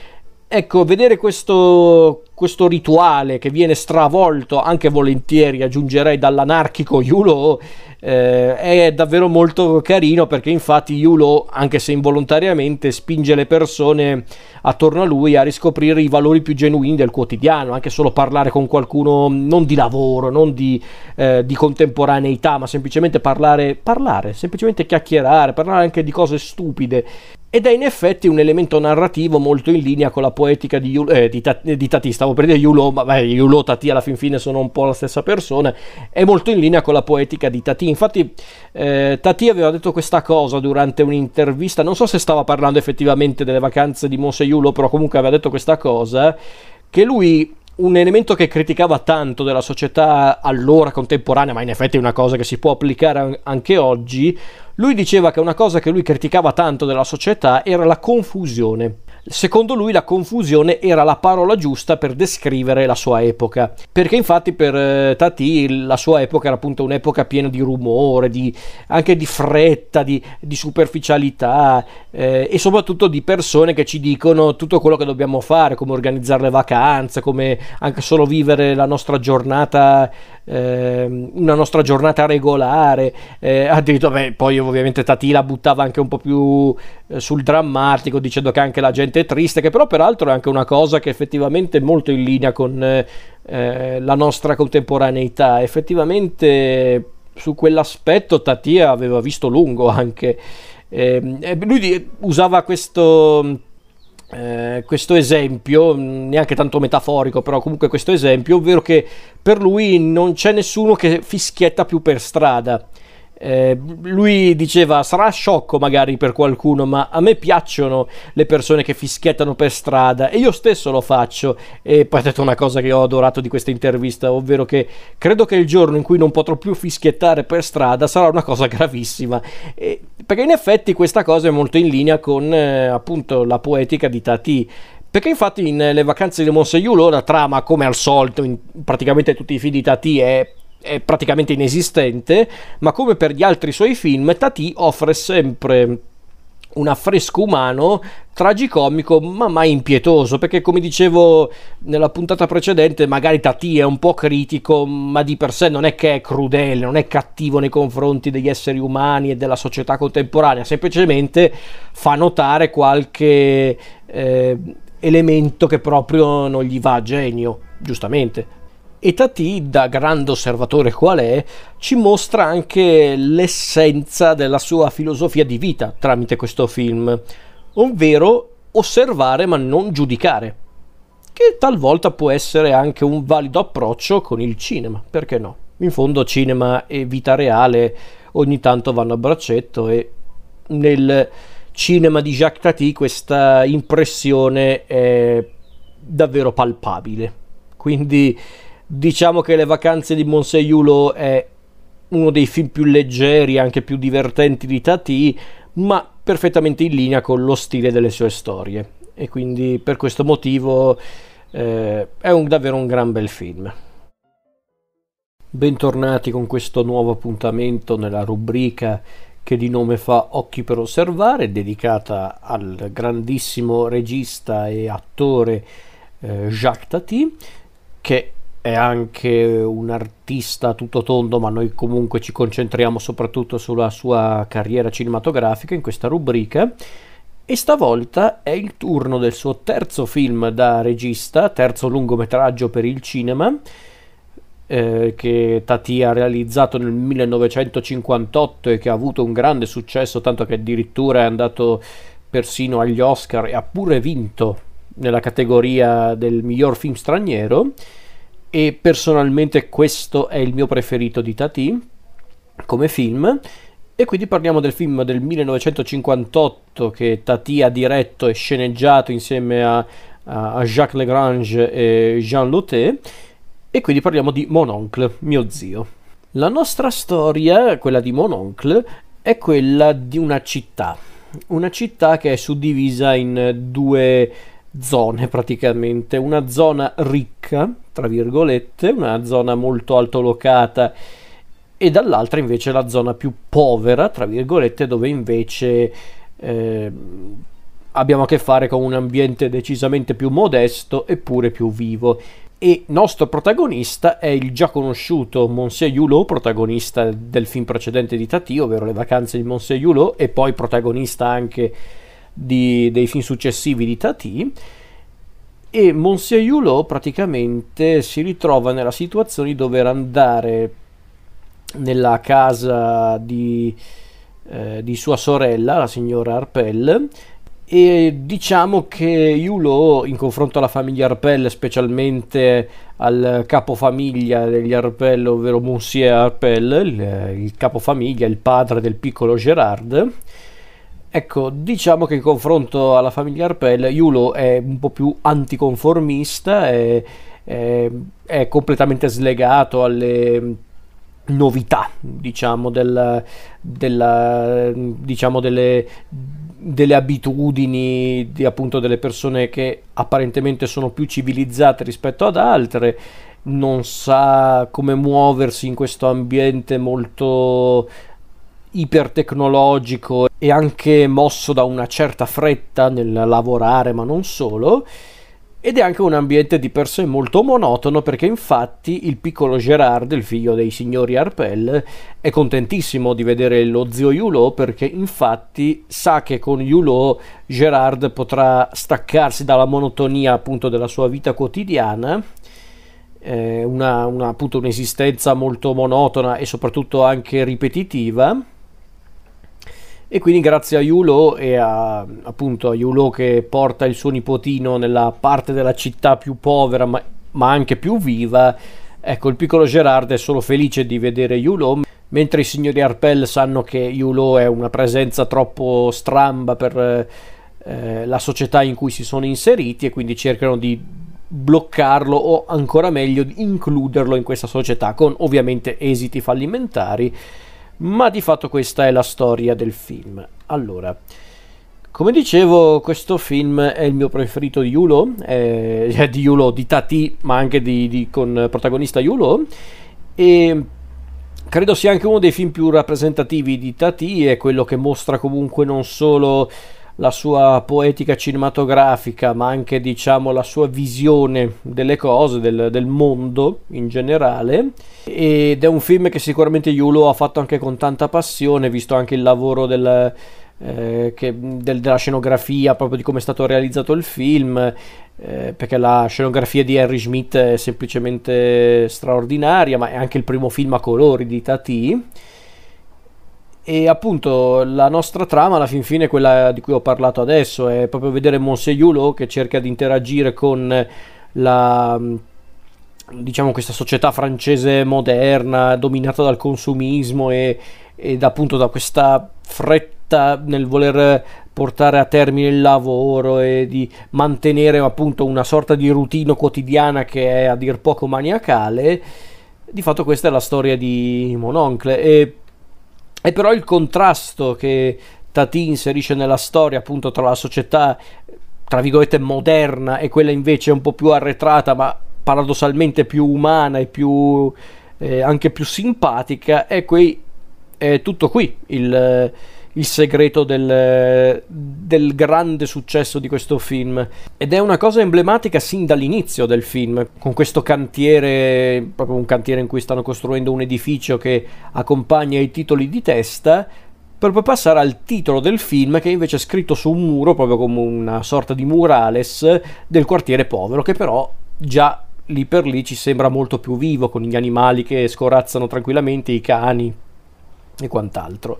Ecco vedere questo, questo rituale che viene stravolto anche volentieri aggiungerei dall'anarchico Yulo eh, è davvero molto carino perché infatti Yulo, anche se involontariamente, spinge le persone attorno a lui a riscoprire i valori più genuini del quotidiano, anche solo parlare con qualcuno non di lavoro, non di, eh, di contemporaneità, ma semplicemente parlare, parlare, semplicemente chiacchierare, parlare anche di cose stupide. Ed è in effetti un elemento narrativo molto in linea con la poetica di, Yulo, eh, di, di Tati, stavo per dire Yulo, ma beh, e Tati alla fin fine sono un po' la stessa persona, è molto in linea con la poetica di Tati, infatti eh, Tati aveva detto questa cosa durante un'intervista, non so se stava parlando effettivamente delle vacanze di Monse Yulo, però comunque aveva detto questa cosa, che lui un elemento che criticava tanto della società allora contemporanea, ma in effetti è una cosa che si può applicare anche oggi, lui diceva che una cosa che lui criticava tanto della società era la confusione. Secondo lui la confusione era la parola giusta per descrivere la sua epoca, perché infatti per eh, Tati la sua epoca era appunto un'epoca piena di rumore, di, anche di fretta, di, di superficialità eh, e soprattutto di persone che ci dicono tutto quello che dobbiamo fare, come organizzare le vacanze, come anche solo vivere la nostra giornata eh, una nostra giornata regolare. Eh, addirittura, beh, poi ovviamente Tati la buttava anche un po' più eh, sul drammatico, dicendo che anche la gente è triste, che però peraltro è anche una cosa che effettivamente è molto in linea con eh, la nostra contemporaneità. Effettivamente su quell'aspetto Tati aveva visto lungo anche. Ehm, lui usava questo eh, questo esempio, neanche tanto metaforico, però comunque questo esempio, ovvero che per lui non c'è nessuno che fischietta più per strada. Eh, lui diceva sarà sciocco magari per qualcuno ma a me piacciono le persone che fischiettano per strada e io stesso lo faccio. E poi ha detto una cosa che ho adorato di questa intervista ovvero che credo che il giorno in cui non potrò più fischiettare per strada sarà una cosa gravissima. E, perché in effetti questa cosa è molto in linea con eh, appunto la poetica di Tati. Perché infatti nelle vacanze di Monseiulo la trama come al solito in praticamente tutti i film di Tati è è praticamente inesistente, ma come per gli altri suoi film, Tati offre sempre un affresco umano tragicomico ma mai impietoso perché come dicevo nella puntata precedente magari Tati è un po' critico ma di per sé non è che è crudele non è cattivo nei confronti degli esseri umani e della società contemporanea semplicemente fa notare qualche eh, elemento che proprio non gli va a genio giustamente e Tati, da grande osservatore qual è, ci mostra anche l'essenza della sua filosofia di vita tramite questo film, ovvero osservare ma non giudicare, che talvolta può essere anche un valido approccio con il cinema, perché no? In fondo cinema e vita reale ogni tanto vanno a braccetto e nel cinema di Jacques Tati questa impressione è davvero palpabile. Quindi Diciamo che Le vacanze di Monseiulo è uno dei film più leggeri, anche più divertenti di Tati, ma perfettamente in linea con lo stile delle sue storie. E quindi per questo motivo eh, è un, davvero un gran bel film. Bentornati con questo nuovo appuntamento nella rubrica che di nome fa Occhi per osservare, dedicata al grandissimo regista e attore eh, Jacques Tati, che è anche un artista tutto tondo, ma noi comunque ci concentriamo soprattutto sulla sua carriera cinematografica in questa rubrica. E stavolta è il turno del suo terzo film da regista, terzo lungometraggio per il cinema, eh, che Tati ha realizzato nel 1958 e che ha avuto un grande successo, tanto che addirittura è andato persino agli Oscar e ha pure vinto nella categoria del miglior film straniero e personalmente questo è il mio preferito di Tati come film. E quindi parliamo del film del 1958 che Tati ha diretto e sceneggiato insieme a, a Jacques Legrange e Jean Lotte e quindi parliamo di Mononcle, mio zio. La nostra storia, quella di Mononcle, è quella di una città, una città che è suddivisa in due zone praticamente, una zona ricca, tra virgolette, una zona molto altolocata e dall'altra invece la zona più povera, tra virgolette, dove invece eh, abbiamo a che fare con un ambiente decisamente più modesto eppure più vivo. E nostro protagonista è il già conosciuto Monsieur Hulot, protagonista del film precedente di Tati, ovvero Le vacanze di Monsieur Hulot, e poi protagonista anche di, dei film successivi di Tati. E Monsieur Hulot praticamente si ritrova nella situazione di dover andare nella casa di, eh, di sua sorella, la signora Arpel, e diciamo che Hulot in confronto alla famiglia Arpel, specialmente al capofamiglia degli Arpel, ovvero Monsieur Arpel, il, il capofamiglia, il padre del piccolo Gerard, Ecco, diciamo che in confronto alla famiglia Arpel, Yulo è un po' più anticonformista, è, è, è completamente slegato alle novità, diciamo, del, della, diciamo delle, delle abitudini di, appunto delle persone che apparentemente sono più civilizzate rispetto ad altre. Non sa come muoversi in questo ambiente molto ipertecnologico e anche mosso da una certa fretta nel lavorare, ma non solo. Ed è anche un ambiente di per sé molto monotono perché infatti il piccolo Gerard, il figlio dei signori Arpel, è contentissimo di vedere lo zio Hulot perché infatti sa che con Hulot Gerard potrà staccarsi dalla monotonia appunto della sua vita quotidiana eh, una, una, appunto un'esistenza molto monotona e soprattutto anche ripetitiva e quindi grazie a Yulo e a, appunto a Yulo che porta il suo nipotino nella parte della città più povera ma, ma anche più viva, ecco il piccolo Gerard è solo felice di vedere Yulo, mentre i signori Arpel sanno che Yulo è una presenza troppo stramba per eh, la società in cui si sono inseriti e quindi cercano di bloccarlo o ancora meglio di includerlo in questa società con ovviamente esiti fallimentari ma di fatto questa è la storia del film. Allora, come dicevo, questo film è il mio preferito di Yulo, eh, di Yulo, di Tati, ma anche di, di, con protagonista Yulo, e credo sia anche uno dei film più rappresentativi di Tati, è quello che mostra comunque non solo la sua poetica cinematografica, ma anche diciamo la sua visione delle cose, del, del mondo in generale. Ed è un film che sicuramente Yulo ha fatto anche con tanta passione, visto anche il lavoro del, eh, che, del, della scenografia, proprio di come è stato realizzato il film, eh, perché la scenografia di Henry Schmidt è semplicemente straordinaria, ma è anche il primo film a colori di Tati. E appunto la nostra trama, alla fin fine, quella di cui ho parlato adesso, è proprio vedere Monseiulo che cerca di interagire con la diciamo questa società francese moderna dominata dal consumismo e, ed appunto da questa fretta nel voler portare a termine il lavoro e di mantenere appunto una sorta di routine quotidiana che è a dir poco maniacale. Di fatto questa è la storia di Mononcle e è però il contrasto che Tati inserisce nella storia appunto tra la società tra virgolette moderna e quella invece un po' più arretrata ma paradossalmente più umana e più eh, anche più simpatica è, qui, è tutto qui il, il segreto del, del, grande successo di questo film. Ed è una cosa emblematica sin dall'inizio del film con questo cantiere proprio un cantiere in cui stanno costruendo un edificio che accompagna i titoli di testa per poi passare al titolo del film che è invece scritto su un muro proprio come una sorta di murales del quartiere povero che però già lì per lì ci sembra molto più vivo con gli animali che scorazzano tranquillamente i cani e quant'altro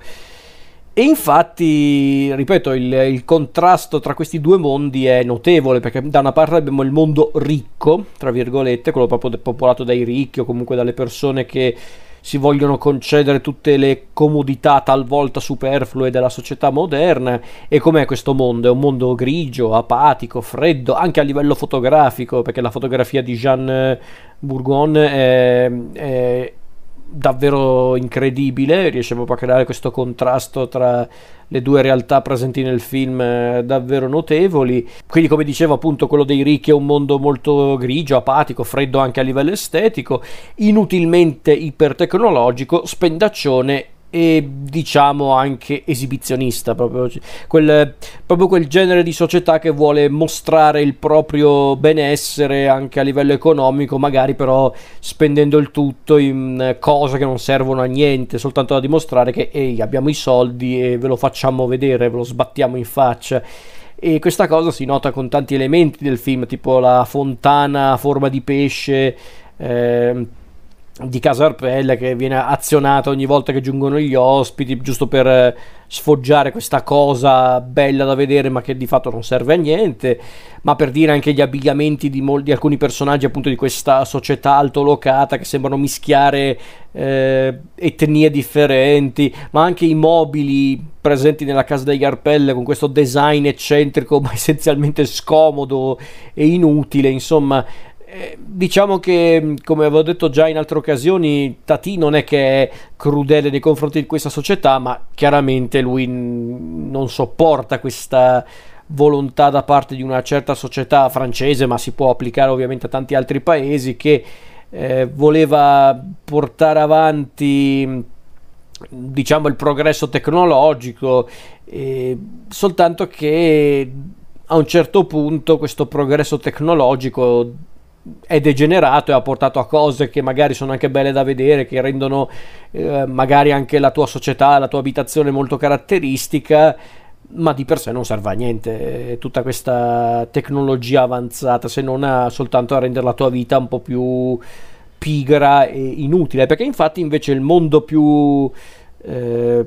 e infatti, ripeto, il, il, contrasto tra questi due mondi è notevole perché da una parte abbiamo il mondo ricco, tra virgolette, quello proprio popolato dai ricchi o comunque dalle persone che si vogliono concedere tutte le comodità talvolta superflue della società moderna. E com'è questo mondo? È un mondo grigio, apatico, freddo, anche a livello fotografico, perché la fotografia di Jean Bourgon è, è davvero incredibile, riesce proprio a creare questo contrasto tra le due realtà presenti nel film eh, davvero notevoli. Quindi, come dicevo, appunto, quello dei ricchi è un mondo molto grigio, apatico, freddo anche a livello estetico, inutilmente ipertecnologico, spendaccione e diciamo anche esibizionista, proprio quel, proprio quel genere di società che vuole mostrare il proprio benessere anche a livello economico, magari però spendendo il tutto in cose che non servono a niente, soltanto da dimostrare che ehi, abbiamo i soldi e ve lo facciamo vedere, ve lo sbattiamo in faccia. E questa cosa si nota con tanti elementi del film, tipo la fontana a forma di pesce. Eh, di Casa Arpelle che viene azionata ogni volta che giungono gli ospiti, giusto per eh, sfoggiare questa cosa bella da vedere ma che di fatto non serve a niente, ma per dire anche gli abbigliamenti di, mol- di alcuni personaggi appunto di questa società altolocata che sembrano mischiare eh, etnie differenti, ma anche i mobili presenti nella casa degli Arpelle con questo design eccentrico ma essenzialmente scomodo e inutile, insomma eh, diciamo che, come avevo detto già in altre occasioni, Tati non è che è crudele nei confronti di questa società, ma chiaramente lui non sopporta questa volontà da parte di una certa società francese, ma si può applicare ovviamente a tanti altri paesi, che eh, voleva portare avanti diciamo il progresso tecnologico eh, soltanto che a un certo punto questo progresso tecnologico è degenerato e ha portato a cose che magari sono anche belle da vedere, che rendono eh, magari anche la tua società, la tua abitazione molto caratteristica, ma di per sé non serve a niente. Tutta questa tecnologia avanzata, se non a, soltanto a rendere la tua vita un po' più pigra e inutile, perché infatti invece il mondo più... Eh,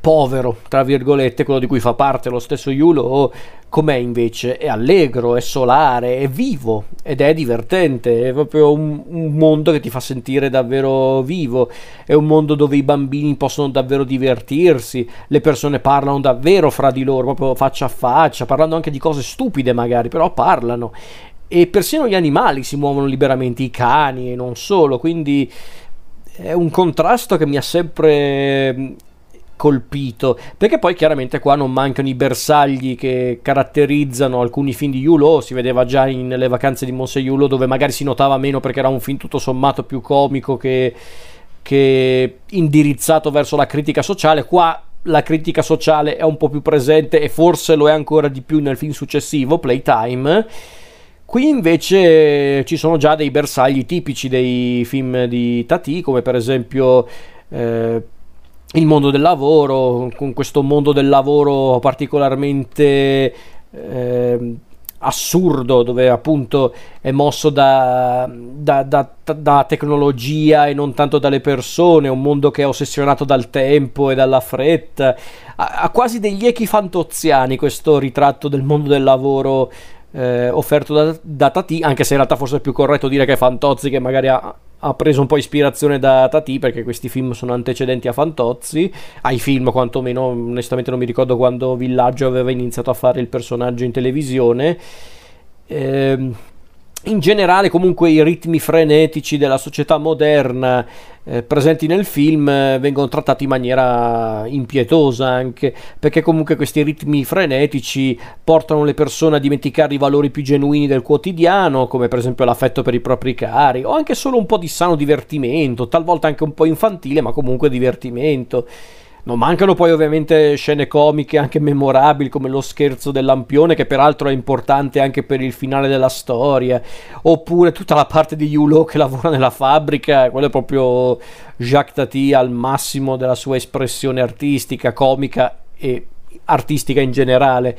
povero, tra virgolette, quello di cui fa parte lo stesso Yulo, com'è invece? È allegro, è solare, è vivo ed è divertente, è proprio un, un, mondo che ti fa sentire davvero vivo, è un mondo dove i bambini possono davvero divertirsi, le persone parlano davvero fra di loro, proprio faccia a faccia, parlando anche di cose stupide magari, però parlano. E persino gli animali si muovono liberamente, i cani e non solo, quindi è un contrasto che mi ha sempre colpito. Perché poi chiaramente qua non mancano i bersagli che caratterizzano alcuni film di Yulo. Si vedeva già in Le vacanze di Monse Yulo dove magari si notava meno perché era un film tutto sommato più comico che, che indirizzato verso la critica sociale. Qua la critica sociale è un po' più presente e forse lo è ancora di più nel film successivo Playtime. Qui invece ci sono già dei bersagli tipici dei film di Tati, come per esempio eh, il mondo del lavoro, con questo mondo del lavoro particolarmente eh, assurdo, dove appunto è mosso da, da, da, da, tecnologia e non tanto dalle persone, un mondo che è ossessionato dal tempo e dalla fretta, ha, quasi degli echi fantoziani questo ritratto del mondo del lavoro eh, offerto da, da Tati, anche se in realtà forse è più corretto dire che è Fantozzi che magari ha, ha preso un po' ispirazione da Tati perché questi film sono antecedenti a Fantozzi, ai film quantomeno, onestamente non mi ricordo quando Villaggio aveva iniziato a fare il personaggio in televisione. Ehm, in generale comunque i ritmi frenetici della società moderna eh, presenti nel film eh, vengono trattati in maniera impietosa anche perché comunque questi ritmi frenetici portano le persone a dimenticare i valori più genuini del quotidiano come per esempio l'affetto per i propri cari o anche solo un po' di sano divertimento talvolta anche un po' infantile ma comunque divertimento non mancano poi ovviamente scene comiche anche memorabili come lo scherzo del lampione che peraltro è importante anche per il finale della storia oppure tutta la parte di Yulo che lavora nella fabbrica quello è proprio Jacques Tati al massimo della sua espressione artistica, comica e artistica in generale.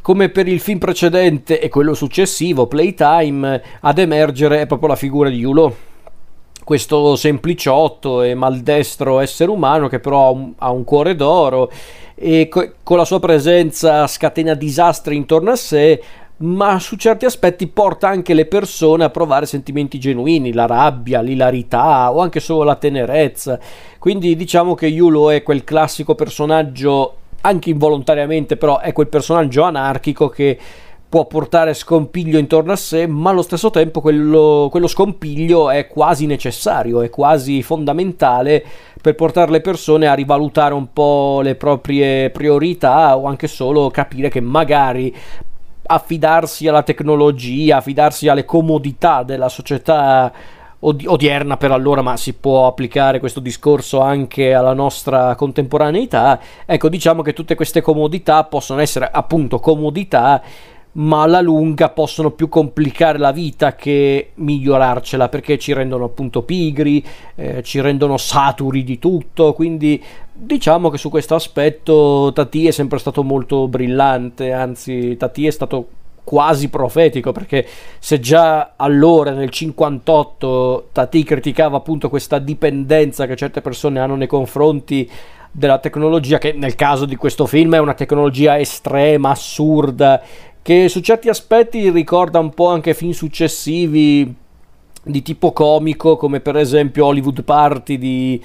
Come per il film precedente e quello successivo, Playtime, ad emergere è proprio la figura di Yulo questo sempliciotto e maldestro essere umano che però ha un, ha un cuore d'oro e co- con la sua presenza scatena disastri intorno a sé ma su certi aspetti porta anche le persone a provare sentimenti genuini, la rabbia, l'ilarità o anche solo la tenerezza. Quindi diciamo che Yulo è quel classico personaggio, anche involontariamente, però è quel personaggio anarchico che può portare scompiglio intorno a sé, ma allo stesso tempo quello, quello, scompiglio è quasi necessario, è quasi fondamentale per portare le persone a rivalutare un po' le proprie priorità o anche solo capire che magari affidarsi alla tecnologia, affidarsi alle comodità della società odierna per allora, ma si può applicare questo discorso anche alla nostra contemporaneità. Ecco, diciamo che tutte queste comodità possono essere appunto comodità ma alla lunga possono più complicare la vita che migliorarcela perché ci rendono appunto pigri, eh, ci rendono saturi di tutto, quindi diciamo che su questo aspetto Tati è sempre stato molto brillante, anzi Tati è stato quasi profetico perché se già allora nel 58 Tati criticava appunto questa dipendenza che certe persone hanno nei confronti della tecnologia che nel caso di questo film è una tecnologia estrema, assurda che su certi aspetti ricorda un po' anche film successivi di tipo comico, come per esempio Hollywood Party di,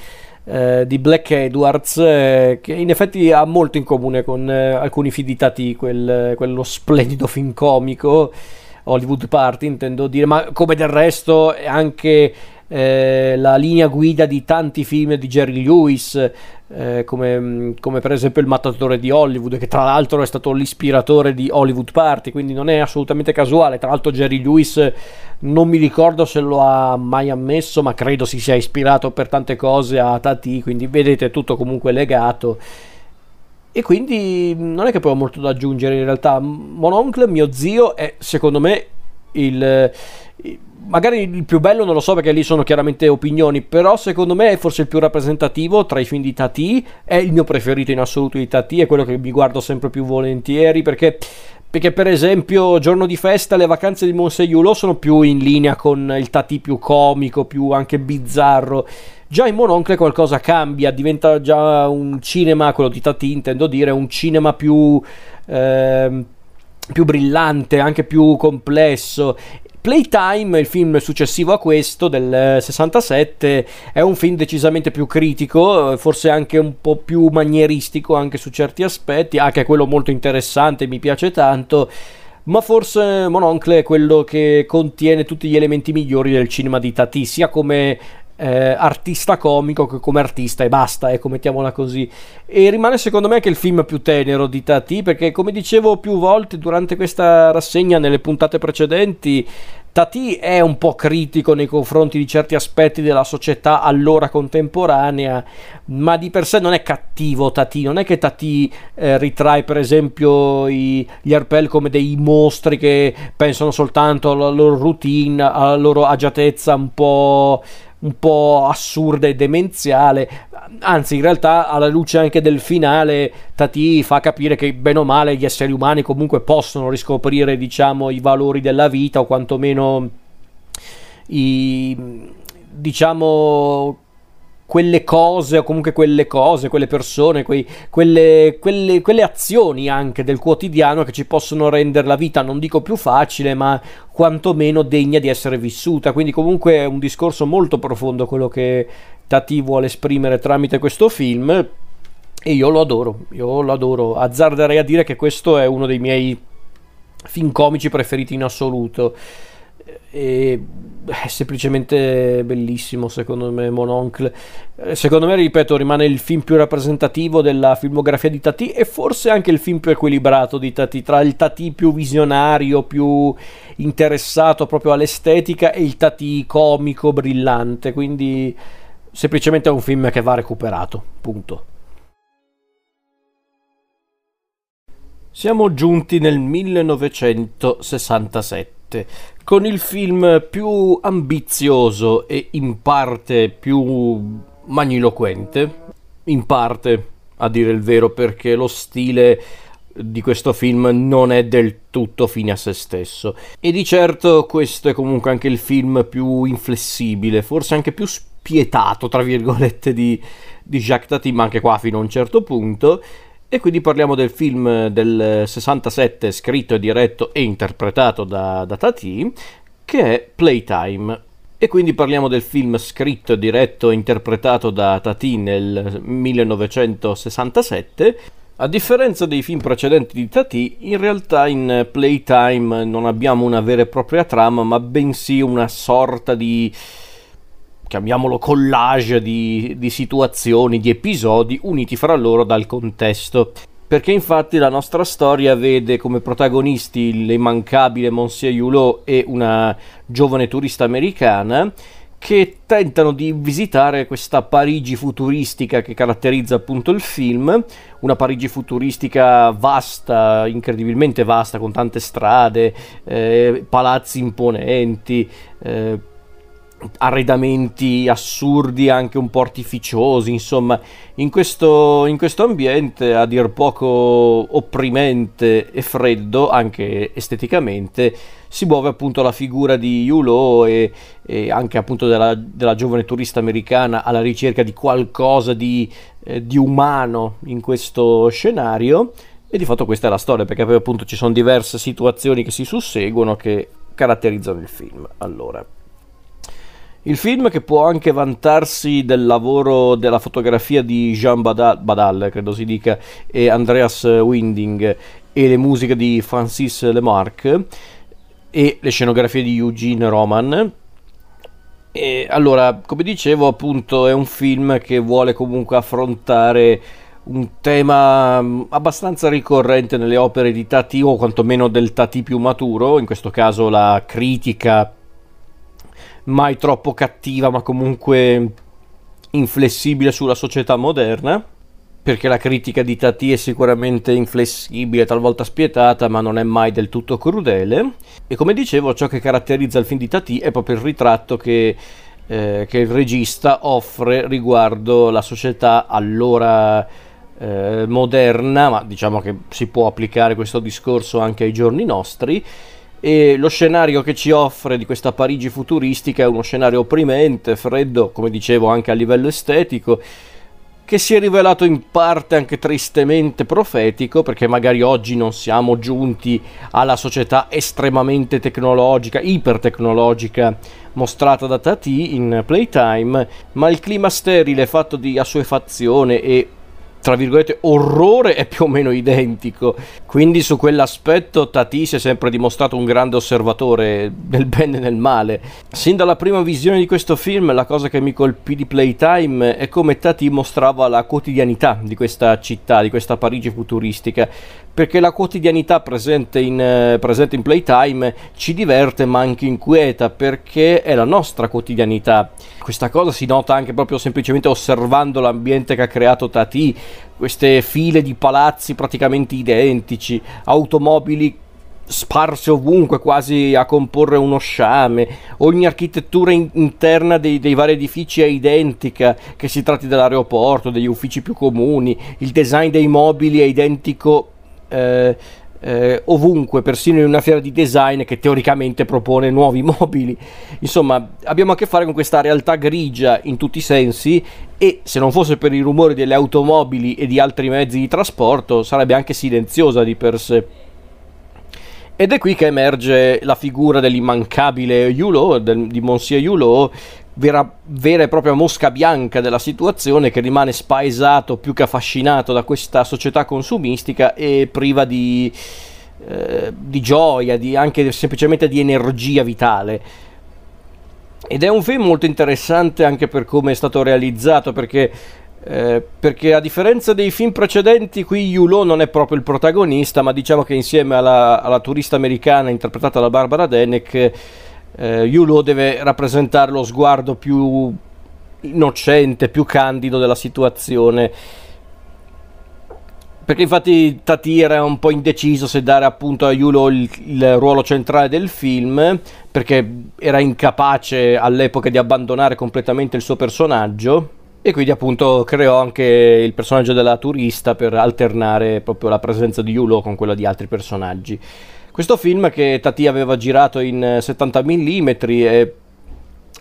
eh, di Black Edwards, eh, che in effetti ha molto in comune con eh, alcuni film di Tati, quel, quello splendido film comico, Hollywood Party intendo dire, ma come del resto anche eh, la linea guida di tanti film di Jerry Lewis, eh, come, come, per esempio Il mattatore di Hollywood, che tra l'altro è stato l'ispiratore di Hollywood Party, quindi non è assolutamente casuale. Tra l'altro Jerry Lewis non mi ricordo se lo ha mai ammesso, ma credo si sia ispirato per tante cose a Tati, quindi vedete tutto comunque legato. E quindi non è che poi ho molto da aggiungere in realtà. Mononcle, mio zio, è secondo me il, magari il più bello non lo so perché lì sono chiaramente opinioni, però secondo me è forse il più rappresentativo tra i film di Tati, è il mio preferito in assoluto di Tati, è quello che mi guardo sempre più volentieri perché perché per esempio giorno di festa le vacanze di Monseiulo sono più in linea con il Tati più comico, più anche bizzarro. Già in Mononcle qualcosa cambia, diventa già un cinema, quello di Tati intendo dire, un cinema più eh, più brillante, anche più complesso Playtime, il film successivo a questo del 67, è un film decisamente più critico, forse anche un po' più manieristico anche su certi aspetti, anche quello molto interessante, mi piace tanto ma forse Mononcle è quello che contiene tutti gli elementi migliori del cinema di Tati, sia come eh, artista comico che come artista e basta, ecco, mettiamola così. E rimane secondo me anche il film più tenero di Tati, perché come dicevo più volte durante questa rassegna, nelle puntate precedenti, Tati è un po' critico nei confronti di certi aspetti della società allora contemporanea, ma di per sé non è cattivo Tati, non è che Tati eh, ritrae per esempio i, gli Arpel come dei mostri che pensano soltanto alla loro routine, alla loro agiatezza un po' un po' assurda e demenziale. Anzi, in realtà, alla luce anche del finale, Tati fa capire che bene o male gli esseri umani comunque possono riscoprire, diciamo, i valori della vita o quantomeno i diciamo quelle cose o comunque quelle cose, quelle persone, quei, quelle, quelle, quelle, azioni anche del quotidiano che ci possono rendere la vita, non dico più facile, ma quantomeno degna di essere vissuta. Quindi comunque è un discorso molto profondo quello che Tati vuole esprimere tramite questo film e io lo adoro, io lo adoro. Azzarderei a dire che questo è uno dei miei film comici preferiti in assoluto e è semplicemente bellissimo secondo me Mononcle. Eh, secondo me ripeto rimane il film più rappresentativo della filmografia di Tati e forse anche il film più equilibrato di Tati tra il Tati più visionario più interessato proprio all'estetica e il Tati comico brillante. Quindi semplicemente è un film che va recuperato punto. Siamo giunti nel 1967 con il film più ambizioso e in parte più magniloquente, in parte a dire il vero perché lo stile di questo film non è del tutto fine a se stesso. E di certo questo è comunque anche il film più inflessibile, forse anche più spietato, tra virgolette, di, di Jacques Tati, ma anche qua fino a un certo punto. E quindi parliamo del film del 67 scritto e diretto e interpretato da, da Tati, che è Playtime. E quindi parliamo del film scritto, diretto e interpretato da Tati nel 1967. A differenza dei film precedenti di Tati, in realtà in Playtime non abbiamo una vera e propria trama, ma bensì una sorta di chiamiamolo collage di, di situazioni, di episodi uniti fra loro dal contesto. Perché infatti la nostra storia vede come protagonisti l'immancabile Monsieur Hulot e una giovane turista americana che tentano di visitare questa Parigi futuristica che caratterizza appunto il film, una Parigi futuristica vasta, incredibilmente vasta, con tante strade, eh, palazzi imponenti, eh, arredamenti assurdi, anche un po' artificiosi, insomma, in questo, in questo, ambiente a dir poco opprimente e freddo, anche esteticamente, si muove appunto la figura di Yulo e, e anche appunto della, della, giovane turista americana alla ricerca di qualcosa di, eh, di umano in questo scenario. E di fatto questa è la storia, perché poi appunto ci sono diverse situazioni che si susseguono che caratterizzano il film. Allora, il film che può anche vantarsi del lavoro della fotografia di Jean Badal, Badal credo si dica, e Andreas Winding e le musiche di Francis Lemarque e le scenografie di Eugene Roman. E allora, come dicevo, appunto, è un film che vuole comunque affrontare un tema mm, abbastanza ricorrente nelle opere di Tati o quantomeno del Tati più maturo, in questo caso la critica mai troppo cattiva, ma comunque inflessibile sulla società moderna. Perché la critica di Tati è sicuramente inflessibile, talvolta spietata, ma non è mai del tutto crudele. E come dicevo, ciò che caratterizza il film di Tati è proprio il ritratto che, eh, che il regista offre riguardo la società allora eh, moderna, ma diciamo che si può applicare questo discorso anche ai giorni nostri e lo scenario che ci offre di questa Parigi futuristica è uno scenario opprimente, freddo, come dicevo anche a livello estetico, che si è rivelato in parte anche tristemente profetico, perché magari oggi non siamo giunti alla società estremamente tecnologica, ipertecnologica mostrata da Tati in Playtime, ma il clima sterile fatto di assuefazione e tra virgolette orrore è più o meno identico. Quindi su quell'aspetto Tati si è sempre dimostrato un grande osservatore nel bene e nel male. Sin dalla prima visione di questo film la cosa che mi colpì di Playtime è come Tati mostrava la quotidianità di questa città di questa Parigi futuristica perché la quotidianità presente in, eh, presente in Playtime ci diverte ma anche inquieta perché è la nostra quotidianità. Questa cosa si nota anche proprio semplicemente osservando l'ambiente che ha creato Tati, queste file di palazzi praticamente identici, automobili sparse ovunque, quasi a comporre uno sciame. Ogni architettura in- interna dei, dei, vari edifici è identica, che si tratti dell'aeroporto, degli uffici più comuni, il design dei mobili è identico eh, eh, ovunque, persino in una fiera di design che teoricamente propone nuovi mobili. Insomma, abbiamo a che fare con questa realtà grigia in tutti i sensi e se non fosse per i rumori delle automobili e di altri mezzi di trasporto sarebbe anche silenziosa di per sé. Ed è qui che emerge la figura dell'immancabile Hulot, di Monsieur Hulot, vera, vera e propria mosca bianca della situazione che rimane spaesato più che affascinato da questa società consumistica e priva di, eh, di gioia, di, anche semplicemente di energia vitale. Ed è un film molto interessante anche per come è stato realizzato, perché, eh, perché a differenza dei film precedenti, qui Yulo non è proprio il protagonista, ma diciamo che insieme alla, alla turista americana interpretata da Barbara Denek eh, Yulo deve rappresentare lo sguardo più innocente, più candido della situazione. Perché infatti Tati era un po' indeciso se dare appunto a Yulo il, il, ruolo centrale del film, perché era incapace all'epoca di abbandonare completamente il suo personaggio. E quindi appunto creò anche il personaggio della turista per alternare proprio la presenza di Yulo con quella di altri personaggi. Questo film che Tati aveva girato in 70 mm e,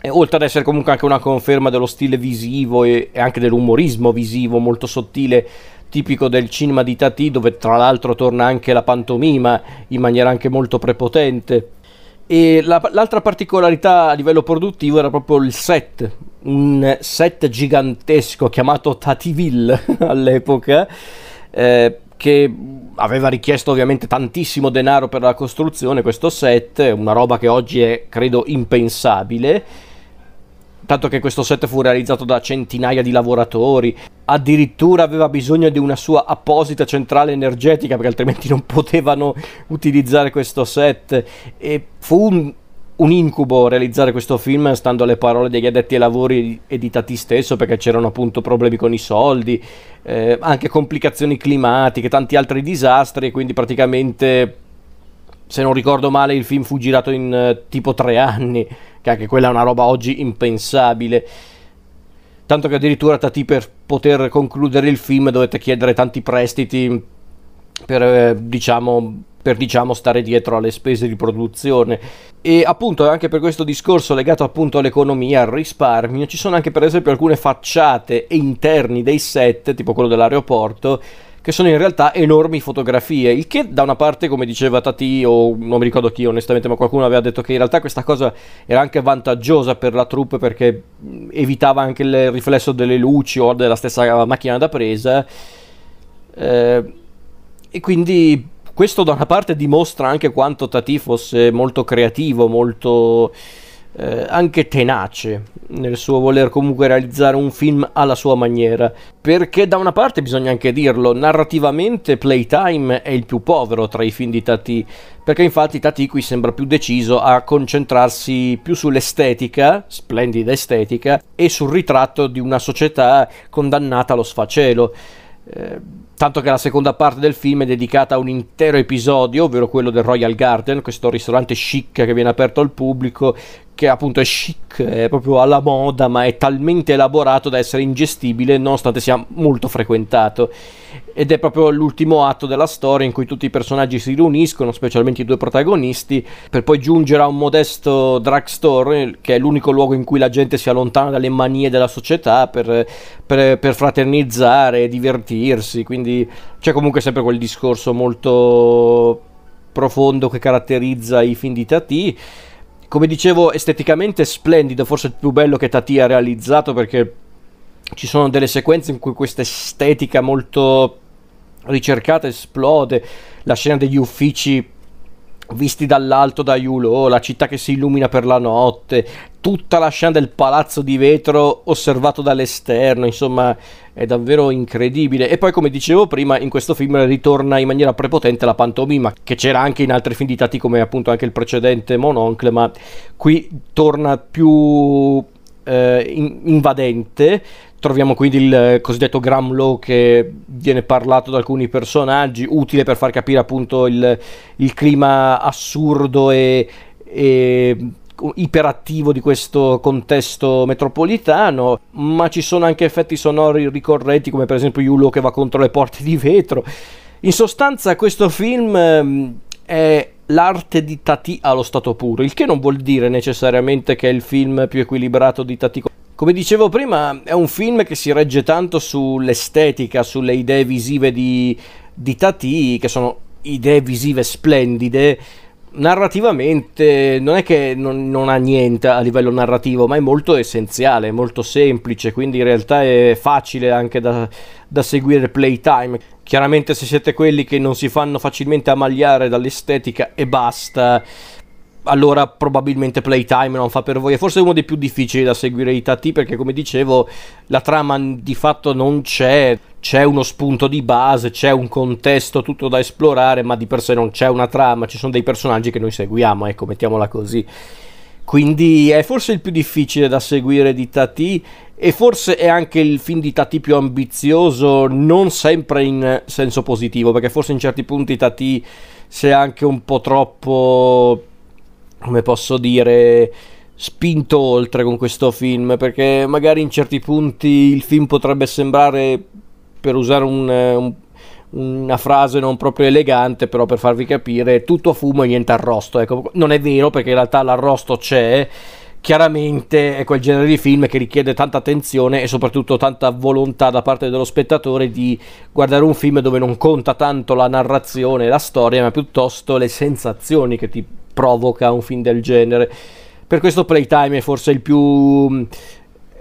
e oltre ad essere comunque anche una conferma dello stile visivo e, anche dell'umorismo visivo molto sottile tipico del cinema di Tati, dove tra l'altro torna anche la pantomima in maniera anche molto prepotente. E la, l'altra particolarità a livello produttivo era proprio il set, un set gigantesco chiamato Tativille all'epoca, eh, che aveva richiesto ovviamente tantissimo denaro per la costruzione, questo set, una roba che oggi è credo impensabile tanto che questo set fu realizzato da centinaia di lavoratori, addirittura aveva bisogno di una sua apposita centrale energetica perché altrimenti non potevano utilizzare questo set. E fu un, un incubo realizzare questo film stando alle parole degli addetti ai lavori e di Tati stesso perché c'erano appunto problemi con i soldi, eh, anche complicazioni climatiche, tanti altri disastri quindi praticamente se non ricordo male il film fu girato in uh, tipo tre anni che anche quella è una roba oggi impensabile. Tanto che addirittura Tati per poter concludere il film dovete chiedere tanti prestiti per, eh, diciamo, per diciamo stare dietro alle spese di produzione e appunto anche per questo discorso legato appunto all'economia, al risparmio, ci sono anche per esempio alcune facciate e interni dei set, tipo quello dell'aeroporto, che sono in realtà enormi fotografie, il che da una parte, come diceva Tati, o non mi ricordo chi onestamente, ma qualcuno aveva detto che in realtà questa cosa era anche vantaggiosa per la troupe perché evitava anche il riflesso delle luci o della stessa macchina da presa. Eh, e quindi questo da una parte dimostra anche quanto Tati fosse molto creativo, molto eh, anche tenace nel suo voler comunque realizzare un film alla sua maniera. Perché da una parte bisogna anche dirlo, narrativamente Playtime è il più povero tra i film di Tati, perché infatti Tati qui sembra più deciso a concentrarsi più sull'estetica, splendida estetica, e sul ritratto di una società condannata allo sfacelo. Eh, tanto che la seconda parte del film è dedicata a un intero episodio, ovvero quello del Royal Garden, questo ristorante chic che viene aperto al pubblico, che appunto è chic, è proprio alla moda, ma è talmente elaborato da essere ingestibile nonostante sia molto frequentato. Ed è proprio l'ultimo atto della storia in cui tutti i personaggi si riuniscono, specialmente i due protagonisti, per poi giungere a un modesto drugstore, che è l'unico luogo in cui la gente si allontana dalle manie della società per, per, per fraternizzare e divertirsi. Quindi c'è comunque sempre quel discorso molto profondo che caratterizza i film di Tati come dicevo, esteticamente splendido, forse il più bello che Tati ha realizzato perché ci sono delle sequenze in cui questa estetica molto ricercata esplode, la scena degli uffici visti dall'alto da Yulo, la città che si illumina per la notte, tutta la scena del palazzo di vetro osservato dall'esterno, insomma è davvero incredibile. E poi come dicevo prima, in questo film ritorna in maniera prepotente la pantomima, che c'era anche in altri film di Tati come appunto anche il precedente Mononcle, ma qui torna più eh, invadente. Troviamo quindi il cosiddetto Gramlow che viene parlato da alcuni personaggi, utile per far capire appunto il, il clima assurdo e, e iperattivo di questo contesto metropolitano, ma ci sono anche effetti sonori ricorrenti come per esempio Yulo che va contro le porte di vetro. In sostanza questo film ehm, è l'arte di Tati allo stato puro, il che non vuol dire necessariamente che è il film più equilibrato di Tati. Come dicevo prima, è un film che si regge tanto sull'estetica, sulle idee visive di, di Tati, che sono idee visive splendide, narrativamente non è che non, non, ha niente a livello narrativo, ma è molto essenziale, molto semplice, quindi in realtà è facile anche da, da seguire playtime. Chiaramente se siete quelli che non si fanno facilmente ammagliare dall'estetica e basta, allora probabilmente Playtime non fa per voi. È forse uno dei più difficili da seguire i Tati perché, come dicevo, la trama di fatto non c'è. C'è uno spunto di base, c'è un contesto tutto da esplorare, ma di per sé non c'è una trama. Ci sono dei personaggi che noi seguiamo, ecco, mettiamola così. Quindi è forse il più difficile da seguire di Tati e forse è anche il film di Tati più ambizioso, non sempre in senso positivo, perché forse in certi punti Tati si è anche un po' troppo come posso dire, spinto oltre con questo film, perché magari in certi punti il film potrebbe sembrare, per usare un, un, una frase non proprio elegante, però per farvi capire, tutto a fumo e niente arrosto. Ecco, non è vero perché in realtà l'arrosto c'è chiaramente è quel genere di film che richiede tanta attenzione e soprattutto tanta volontà da parte dello spettatore di guardare un film dove non conta tanto la narrazione e la storia, ma piuttosto le sensazioni che ti provoca un film del genere. Per questo Playtime è forse il più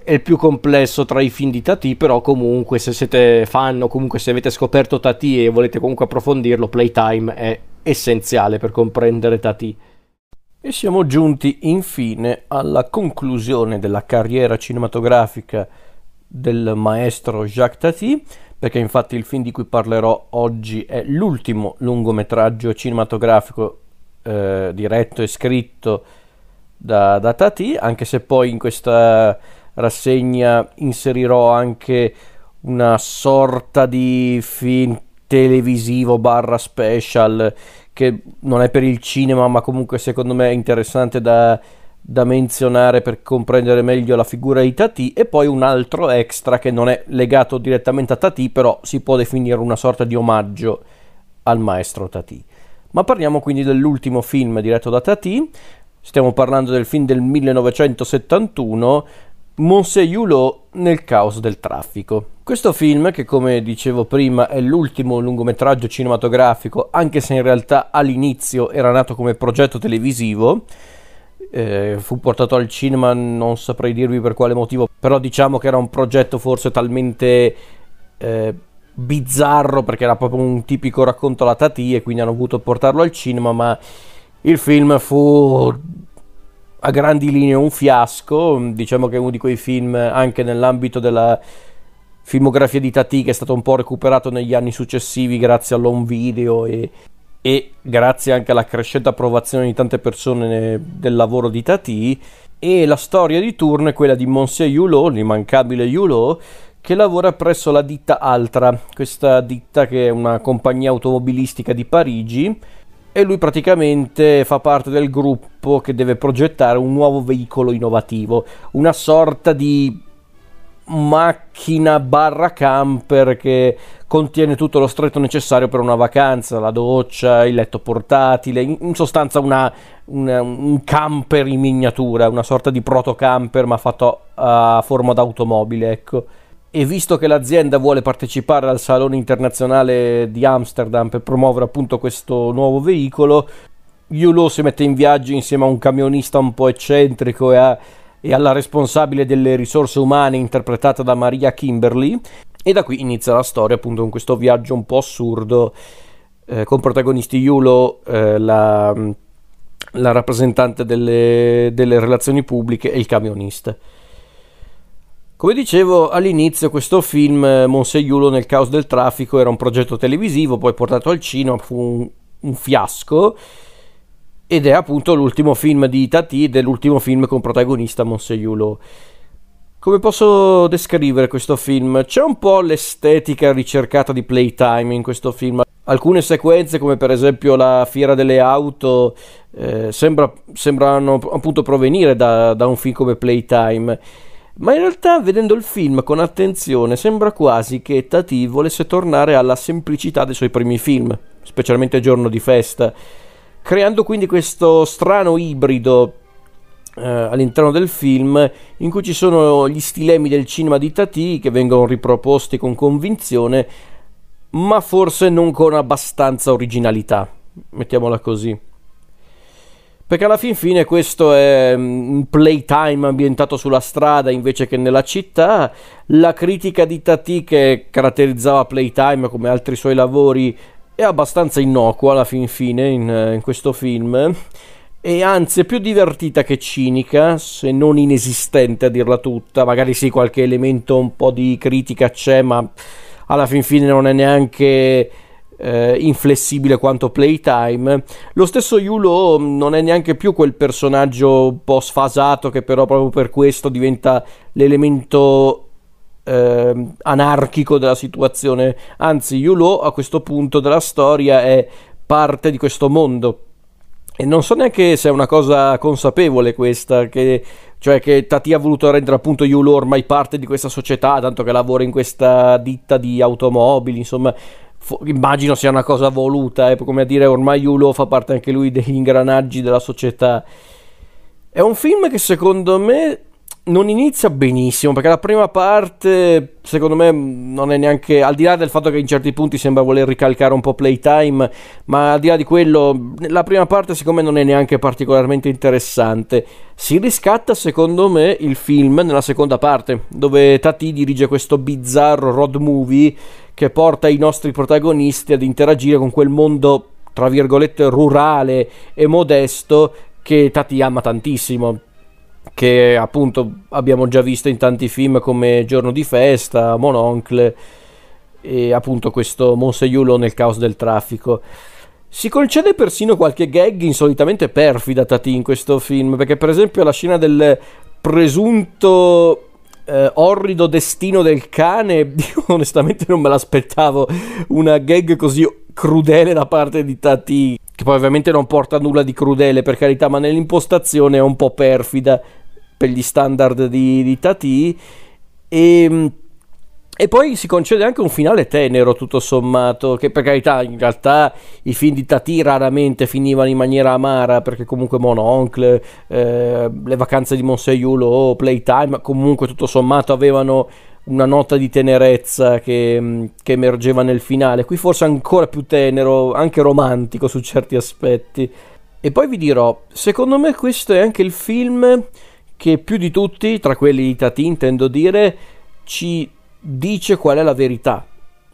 è il più complesso tra i film di Tati, però comunque se siete fan o comunque se avete scoperto Tati e volete comunque approfondirlo, Playtime è essenziale per comprendere Tati. E siamo giunti infine alla conclusione della carriera cinematografica del maestro Jacques Tati, perché infatti il film di cui parlerò oggi è l'ultimo lungometraggio cinematografico eh, diretto e scritto da, da Tati, anche se poi in questa rassegna inserirò anche una sorta di film televisivo barra special che non è per il cinema, ma comunque secondo me è interessante da, da menzionare per comprendere meglio la figura di Tati, e poi un altro extra che non è legato direttamente a Tati, però si può definire una sorta di omaggio al maestro Tati. Ma parliamo quindi dell'ultimo film diretto da Tati, stiamo parlando del film del 1971, Monsieur Hulot nel caos del traffico. Questo film, che come dicevo prima è l'ultimo lungometraggio cinematografico, anche se in realtà all'inizio era nato come progetto televisivo, eh, fu portato al cinema, non saprei dirvi per quale motivo, però diciamo che era un progetto forse talmente eh, bizzarro perché era proprio un tipico racconto alla Tati e quindi hanno voluto portarlo al cinema, ma il film fu a grandi linee un fiasco, diciamo che è uno di quei film anche nell'ambito della filmografia di Tati che è stato un po' recuperato negli anni successivi grazie all'home video e, e grazie anche alla crescente approvazione di tante persone del lavoro di Tati. E la storia di turno è quella di Monsieur Hulot, l'immancabile Hulot che lavora presso la ditta Altra, questa ditta che è una compagnia automobilistica di Parigi e lui praticamente fa parte del gruppo che deve progettare un nuovo veicolo innovativo, una sorta di macchina barra camper che contiene tutto lo stretto necessario per una vacanza, la doccia, il letto portatile, in sostanza una, una, un camper in miniatura, una sorta di proto camper ma fatto a forma d'automobile, ecco e visto che l'azienda vuole partecipare al Salone internazionale di Amsterdam per promuovere appunto questo nuovo veicolo, Yulo si mette in viaggio insieme a un camionista un po' eccentrico e, a, e alla responsabile delle risorse umane interpretata da Maria Kimberly e da qui inizia la storia appunto con questo viaggio un po' assurdo eh, con protagonisti Yulo, eh, la, la, rappresentante delle, delle relazioni pubbliche e il camionista. Come dicevo all'inizio, questo film, eh, Monseiulo nel caos del traffico, era un progetto televisivo, poi portato al cinema, fu un, un fiasco ed è appunto l'ultimo film di Tati ed è l'ultimo film con protagonista Monseiulo. Come posso descrivere questo film? C'è un po' l'estetica ricercata di Playtime in questo film. Alcune sequenze, come per esempio la fiera delle auto, eh, sembra, sembrano appunto provenire da, da un film come Playtime ma in realtà vedendo il film con attenzione sembra quasi che Tati volesse tornare alla semplicità dei suoi primi film, specialmente Giorno di festa, creando quindi questo strano ibrido eh, all'interno del film in cui ci sono gli stilemi del cinema di Tati che vengono riproposti con convinzione, ma forse non con abbastanza originalità, mettiamola così. Perché alla fin fine questo è mm, un playtime ambientato sulla strada invece che nella città. La critica di Tati che caratterizzava Playtime come altri suoi lavori è abbastanza innocua alla fin fine in, in questo film. E anzi è più divertita che cinica, se non inesistente a dirla tutta. Magari sì, qualche elemento un po' di critica c'è, ma alla fin fine non è neanche eh, inflessibile quanto Playtime. Lo stesso Yulo non è neanche più quel personaggio un po' sfasato che però proprio per questo diventa l'elemento eh, anarchico della situazione. Anzi, Yulo a questo punto della storia è parte di questo mondo. E non so neanche se è una cosa consapevole questa, che, cioè che Tati ha voluto rendere appunto Yulo ormai parte di questa società, tanto che lavora in questa ditta di automobili, insomma, immagino sia una cosa voluta, eh, come a dire ormai Yulo fa parte anche lui degli ingranaggi della società. È un film che secondo me non inizia benissimo perché la prima parte secondo me non è neanche al di là del fatto che in certi punti sembra voler ricalcare un po' playtime ma al di là di quello la prima parte secondo me non è neanche particolarmente interessante si riscatta secondo me il film nella seconda parte dove Tati dirige questo bizzarro road movie che porta i nostri protagonisti ad interagire con quel mondo tra virgolette rurale e modesto che Tati ama tantissimo che appunto abbiamo già visto in tanti film come Giorno di festa, Mononcle e appunto questo Monseiulo nel caos del traffico. Si concede persino qualche gag insolitamente perfida Tati in questo film, perché per esempio la scena del presunto eh, orrido destino del cane, io onestamente non me l'aspettavo, una gag così crudele da parte di Tati, che poi ovviamente non porta nulla di crudele per carità, ma nell'impostazione è un po' perfida per gli standard di, di Tati. E, ehm, e poi si concede anche un finale tenero tutto sommato che per carità in realtà i film di Tati raramente finivano in maniera amara perché comunque Mononcle eh, le vacanze di Monseiulo Playtime comunque tutto sommato avevano una nota di tenerezza che, che, emergeva nel finale. Qui forse ancora più tenero, anche romantico su certi aspetti. E poi vi dirò, secondo me questo è anche il film che più di tutti, tra quelli di Tati intendo dire, ci dice qual è la verità.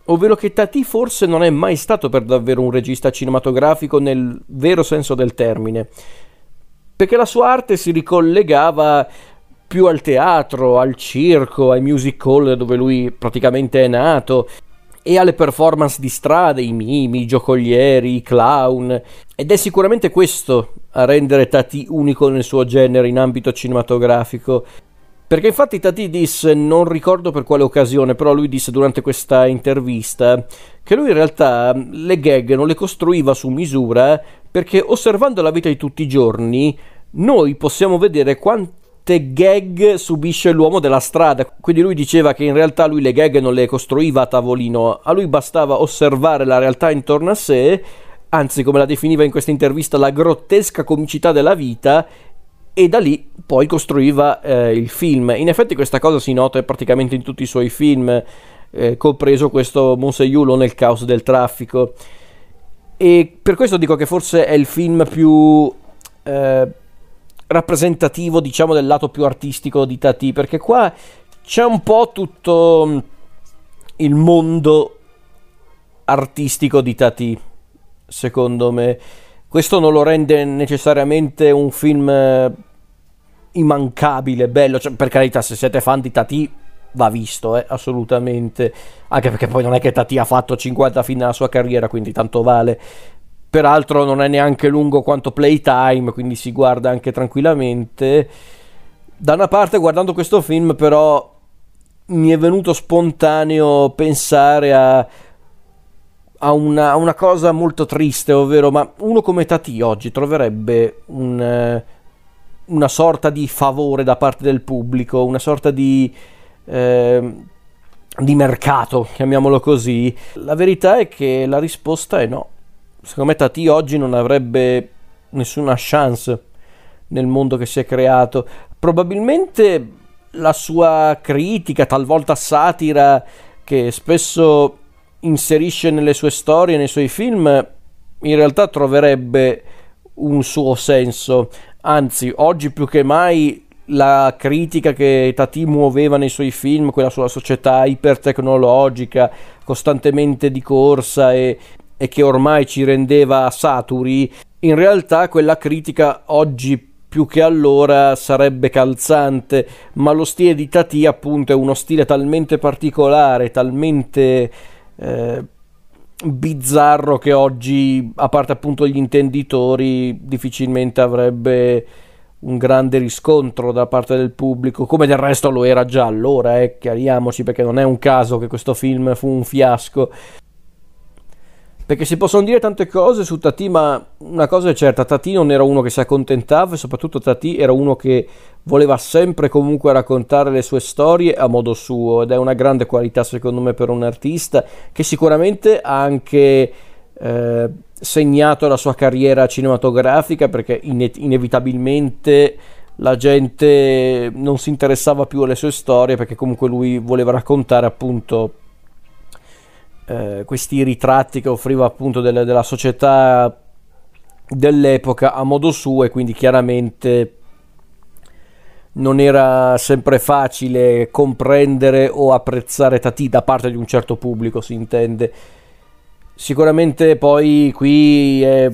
Ovvero che Tati forse non è mai stato per davvero un regista cinematografico nel vero senso del termine. Perché la sua arte si ricollegava più al teatro, al circo, ai musical dove lui praticamente è nato e alle performance di strada, i mimi, i giocolieri, i clown. Ed è sicuramente questo a rendere Tati unico nel suo genere in ambito cinematografico. Perché infatti Tati disse, non ricordo per quale occasione, però lui disse durante questa intervista che lui in realtà le gag non le costruiva su misura perché osservando la vita di tutti i giorni noi possiamo vedere quante gag subisce l'uomo della strada. Quindi lui diceva che in realtà lui le gag non le costruiva a tavolino, a lui bastava osservare la realtà intorno a sé, anzi come la definiva in questa intervista la grottesca comicità della vita e da lì poi costruiva eh, il film. In effetti questa cosa si nota praticamente in tutti i suoi film, eh, compreso questo Monseiulo nel caos del traffico. E per questo dico che forse è il film più eh, rappresentativo, diciamo, del lato più artistico di Tati, perché qua c'è un po' tutto mm, il mondo artistico di Tati, secondo me. Questo non lo rende necessariamente un film eh, immancabile, bello, cioè, per carità, se siete fan di Tati va visto, eh, assolutamente, anche perché poi non è che Tati ha fatto 50 film nella sua carriera, quindi tanto vale. Peraltro non è neanche lungo quanto Playtime, quindi si guarda anche tranquillamente. Da una parte, guardando questo film, però mi è venuto spontaneo pensare a, a, una, una, cosa molto triste, ovvero, ma uno come Tati oggi troverebbe un, una sorta di favore da parte del pubblico, una sorta di... Eh, di mercato, chiamiamolo così. La verità è che la risposta è no secondo me Tati oggi non avrebbe nessuna chance nel mondo che si è creato. Probabilmente la sua critica, talvolta satira, che spesso inserisce nelle sue storie, nei suoi film, in realtà troverebbe un suo senso. Anzi, oggi più che mai la critica che Tati muoveva nei suoi film, quella sulla società ipertecnologica, costantemente di corsa e e che ormai ci rendeva saturi, in realtà quella critica oggi più che allora sarebbe calzante, ma lo stile di Tati appunto è uno stile talmente particolare, talmente eh, bizzarro che oggi, a parte appunto gli intenditori, difficilmente avrebbe un grande riscontro da parte del pubblico, come del resto lo era già allora, eh, chiariamoci perché non è un caso che questo film fu un fiasco perché si possono dire tante cose su Tati, ma una cosa è certa, Tati non era uno che si accontentava e soprattutto Tati era uno che voleva sempre comunque raccontare le sue storie a modo suo ed è una grande qualità secondo me per un artista che sicuramente ha anche eh, segnato la sua carriera cinematografica perché ine- inevitabilmente la gente non si interessava più alle sue storie perché comunque lui voleva raccontare appunto eh, questi ritratti che offriva appunto delle, della società dell'epoca a modo suo e quindi chiaramente non era sempre facile comprendere o apprezzare Tati da parte di un certo pubblico, si intende. Sicuramente poi qui eh,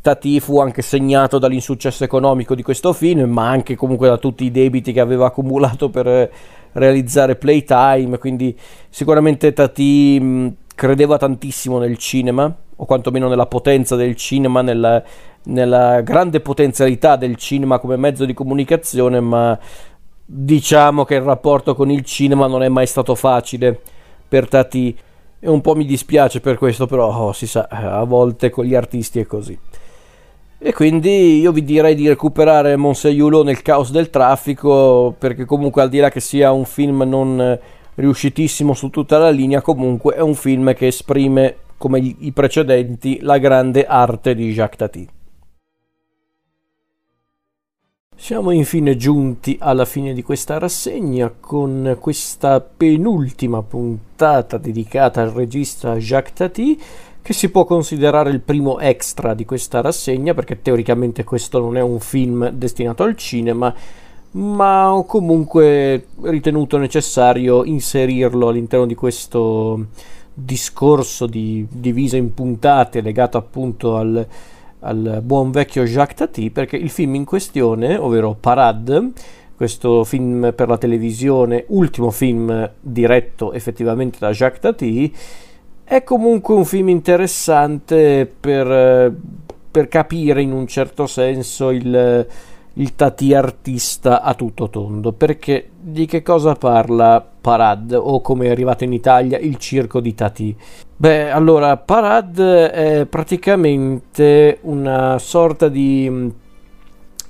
Tati fu anche segnato dall'insuccesso economico di questo film, ma anche comunque da tutti i debiti che aveva accumulato per realizzare Playtime, quindi sicuramente Tati mh, credeva tantissimo nel cinema, o quantomeno nella potenza del cinema, nella, nella grande potenzialità del cinema come mezzo di comunicazione, ma diciamo che il rapporto con il cinema non è mai stato facile per Tati e un po' mi dispiace per questo, però oh, si sa, a volte con gli artisti è così. E quindi io vi direi di recuperare Monseiulo nel caos del traffico, perché comunque al di là che sia un film non riuscitissimo su tutta la linea, comunque è un film che esprime, come i precedenti, la grande arte di Jacques Tati. Siamo infine giunti alla fine di questa rassegna con questa penultima puntata dedicata al regista Jacques Tati che si può considerare il primo extra di questa rassegna perché teoricamente questo non è un film destinato al cinema ma ho comunque ritenuto necessario inserirlo all'interno di questo discorso di divisa in puntate legato appunto al, al buon vecchio Jacques Tati perché il film in questione, ovvero Parade, questo film per la televisione, ultimo film diretto effettivamente da Jacques Tati, è comunque un film interessante per, per capire in un certo senso il, il Tati artista a tutto tondo, perché di che cosa parla Parad o come è arrivato in Italia il circo di Tati? Beh, allora Parad è praticamente una sorta di mm,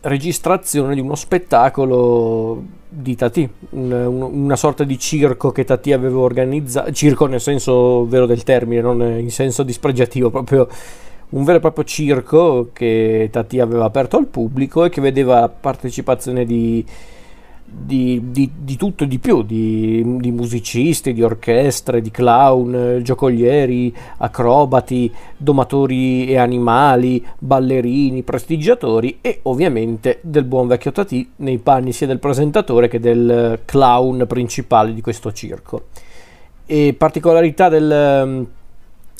registrazione di uno spettacolo di Tati, una, una sorta di circo che Tati aveva organizzato, circo nel senso vero del termine, non in senso dispregiativo, proprio un vero e proprio circo che Tati aveva aperto al pubblico e che vedeva partecipazione di, di, di, di tutto e di più, di, di, musicisti, di orchestre, di clown, giocolieri, acrobati, domatori e animali, ballerini, prestigiatori e ovviamente del buon vecchio Tati nei panni sia del presentatore che del clown principale di questo circo. E particolarità del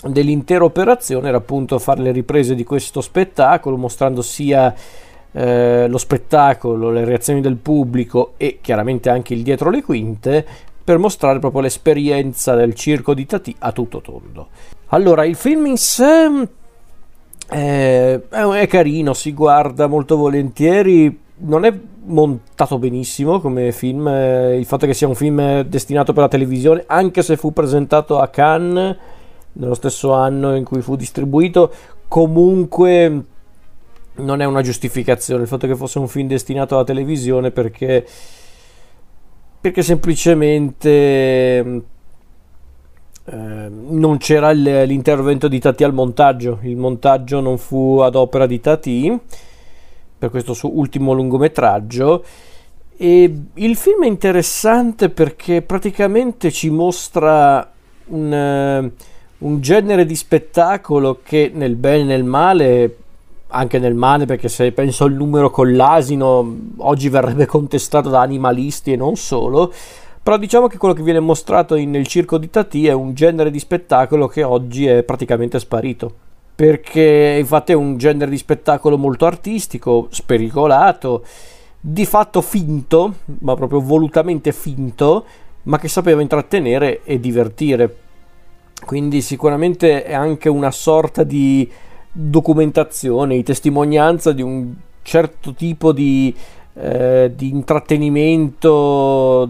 dell'intera operazione era appunto fare le riprese di questo spettacolo mostrando sia eh, lo spettacolo, le reazioni del pubblico e chiaramente anche il dietro le quinte per mostrare proprio l'esperienza del circo di Tati a tutto tondo. Allora, il film in sé è, è carino, si guarda molto volentieri, non è montato benissimo come film, il fatto che sia un film destinato per la televisione, anche se fu presentato a Cannes nello stesso anno in cui fu distribuito, comunque non è una giustificazione il fatto che fosse un film destinato alla televisione perché, perché semplicemente eh, non c'era l'intervento di Tati al montaggio, il montaggio non fu ad opera di Tati per questo suo ultimo lungometraggio. E il film è interessante perché praticamente ci mostra un un genere di spettacolo che nel bene e nel male, anche nel male perché se penso al numero con l'asino, oggi verrebbe contestato da animalisti e non solo, però diciamo che quello che viene mostrato nel circo di Tati è un genere di spettacolo che oggi è praticamente sparito. Perché infatti è un genere di spettacolo molto artistico, spericolato, di fatto finto, ma proprio volutamente finto, ma che sapeva intrattenere e divertire quindi sicuramente è anche una sorta di documentazione, di testimonianza di un certo tipo di, eh, di intrattenimento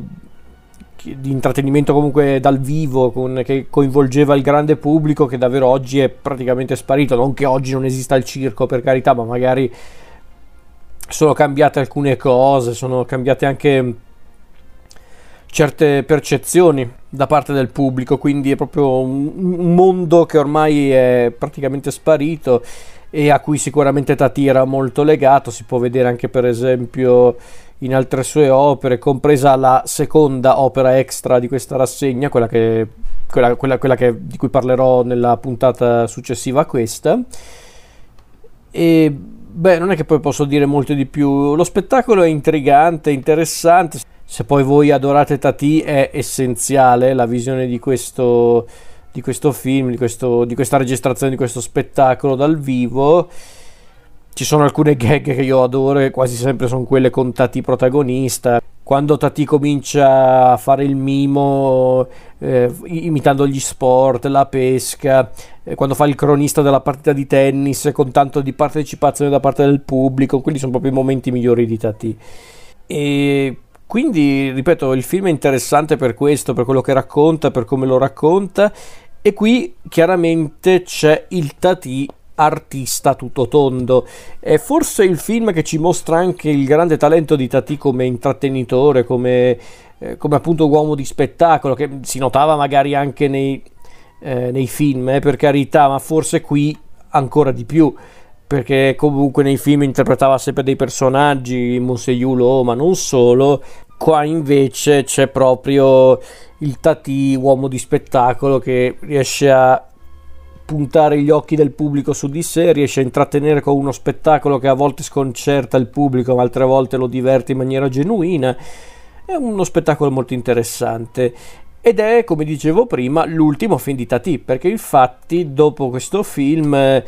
di intrattenimento comunque dal vivo con, che coinvolgeva il grande pubblico che davvero oggi è praticamente sparito. Non che oggi non esista il circo per carità ma magari sono cambiate alcune cose sono cambiate anche certe percezioni da parte del pubblico, quindi è proprio un, mondo che ormai è praticamente sparito e a cui sicuramente Tati era molto legato, si può vedere anche per esempio in altre sue opere, compresa la seconda opera extra di questa rassegna, quella, che, quella, quella, quella che, di cui parlerò nella puntata successiva a questa. E beh, non è che poi posso dire molto di più. Lo spettacolo è intrigante, interessante. Se poi voi adorate Tati è essenziale la visione di questo, di questo film, di, questo, di questa registrazione di questo spettacolo dal vivo ci sono alcune gag che io adoro e quasi sempre sono quelle con Tati protagonista. Quando Tati comincia a fare il mimo eh, imitando gli sport, la pesca, eh, quando fa il cronista della partita di tennis con tanto di partecipazione da parte del pubblico, quelli sono proprio i momenti migliori di Tati. E quindi, ripeto, il film è interessante per questo, per quello che racconta, per come lo racconta. E qui chiaramente c'è il Tati artista tutto tondo. È forse il film che ci mostra anche il grande talento di Tati come intrattenitore, come, eh, come appunto uomo di spettacolo, che si notava magari anche nei, eh, nei film, eh, per carità, ma forse qui ancora di più. Perché comunque nei film interpretava sempre dei personaggi, Monseiulo, ma non solo. Qua invece c'è proprio il Tati, uomo di spettacolo, che riesce a puntare gli occhi del pubblico su di sé, riesce a intrattenere con uno spettacolo che a volte sconcerta il pubblico, ma altre volte lo diverte in maniera genuina. È uno spettacolo molto interessante. Ed è, come dicevo prima, l'ultimo film di Tati, perché infatti dopo questo film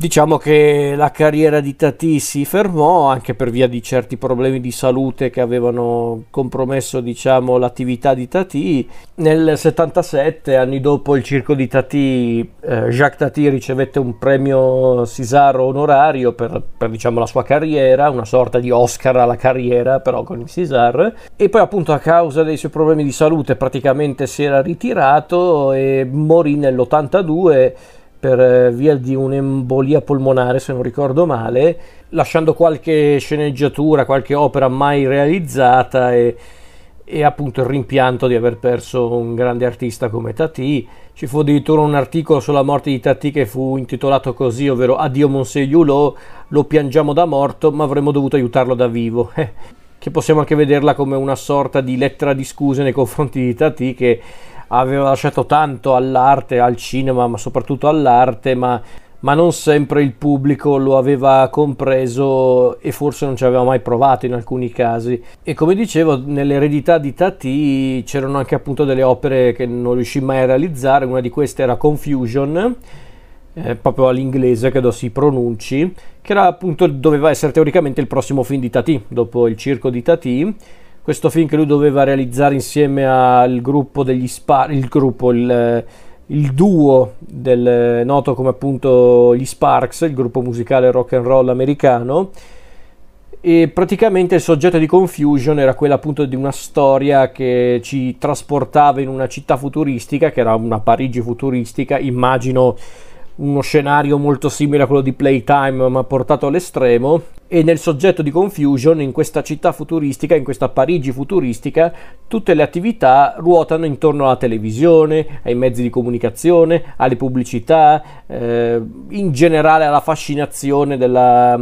Diciamo che la carriera di Tati si fermò anche per via di certi problemi di salute che avevano compromesso diciamo, l'attività di Tati. Nel 77, anni dopo il circo di Tati, eh, Jacques Tati ricevette un premio Cisaro onorario per, per diciamo, la sua carriera, una sorta di Oscar alla carriera però con il Cisar. E poi appunto a causa dei suoi problemi di salute praticamente si era ritirato e morì nell'82 per eh, via di un'embolia polmonare, se non ricordo male, lasciando qualche sceneggiatura, qualche opera mai realizzata e, e appunto il rimpianto di aver perso un grande artista come Tati. Ci fu addirittura un articolo sulla morte di Tati che fu intitolato così, ovvero Addio Monseigneur, lo piangiamo da morto, ma avremmo dovuto aiutarlo da vivo. che possiamo anche vederla come una sorta di lettera di scuse nei confronti di Tati che aveva lasciato tanto all'arte, al cinema, ma soprattutto all'arte, ma, ma, non sempre il pubblico lo aveva compreso e forse non ci aveva mai provato in alcuni casi. E come dicevo, nell'eredità di Tati c'erano anche appunto delle opere che non riuscì mai a realizzare, una di queste era Confusion. Eh, proprio all'inglese credo si pronunci che era appunto doveva essere teoricamente il prossimo film di Tati dopo il circo di Tati questo film che lui doveva realizzare insieme al gruppo degli Sparks, il gruppo, il, il duo del, noto come appunto gli Sparks, il gruppo musicale rock and roll americano. E praticamente il soggetto di Confusion era quello appunto di una storia che ci trasportava in una città futuristica, che era una Parigi futuristica, immagino uno scenario molto simile a quello di Playtime ma portato all'estremo e nel soggetto di Confusion in questa città futuristica, in questa Parigi futuristica, tutte le attività ruotano intorno alla televisione, ai mezzi di comunicazione, alle pubblicità, eh, in generale alla fascinazione della,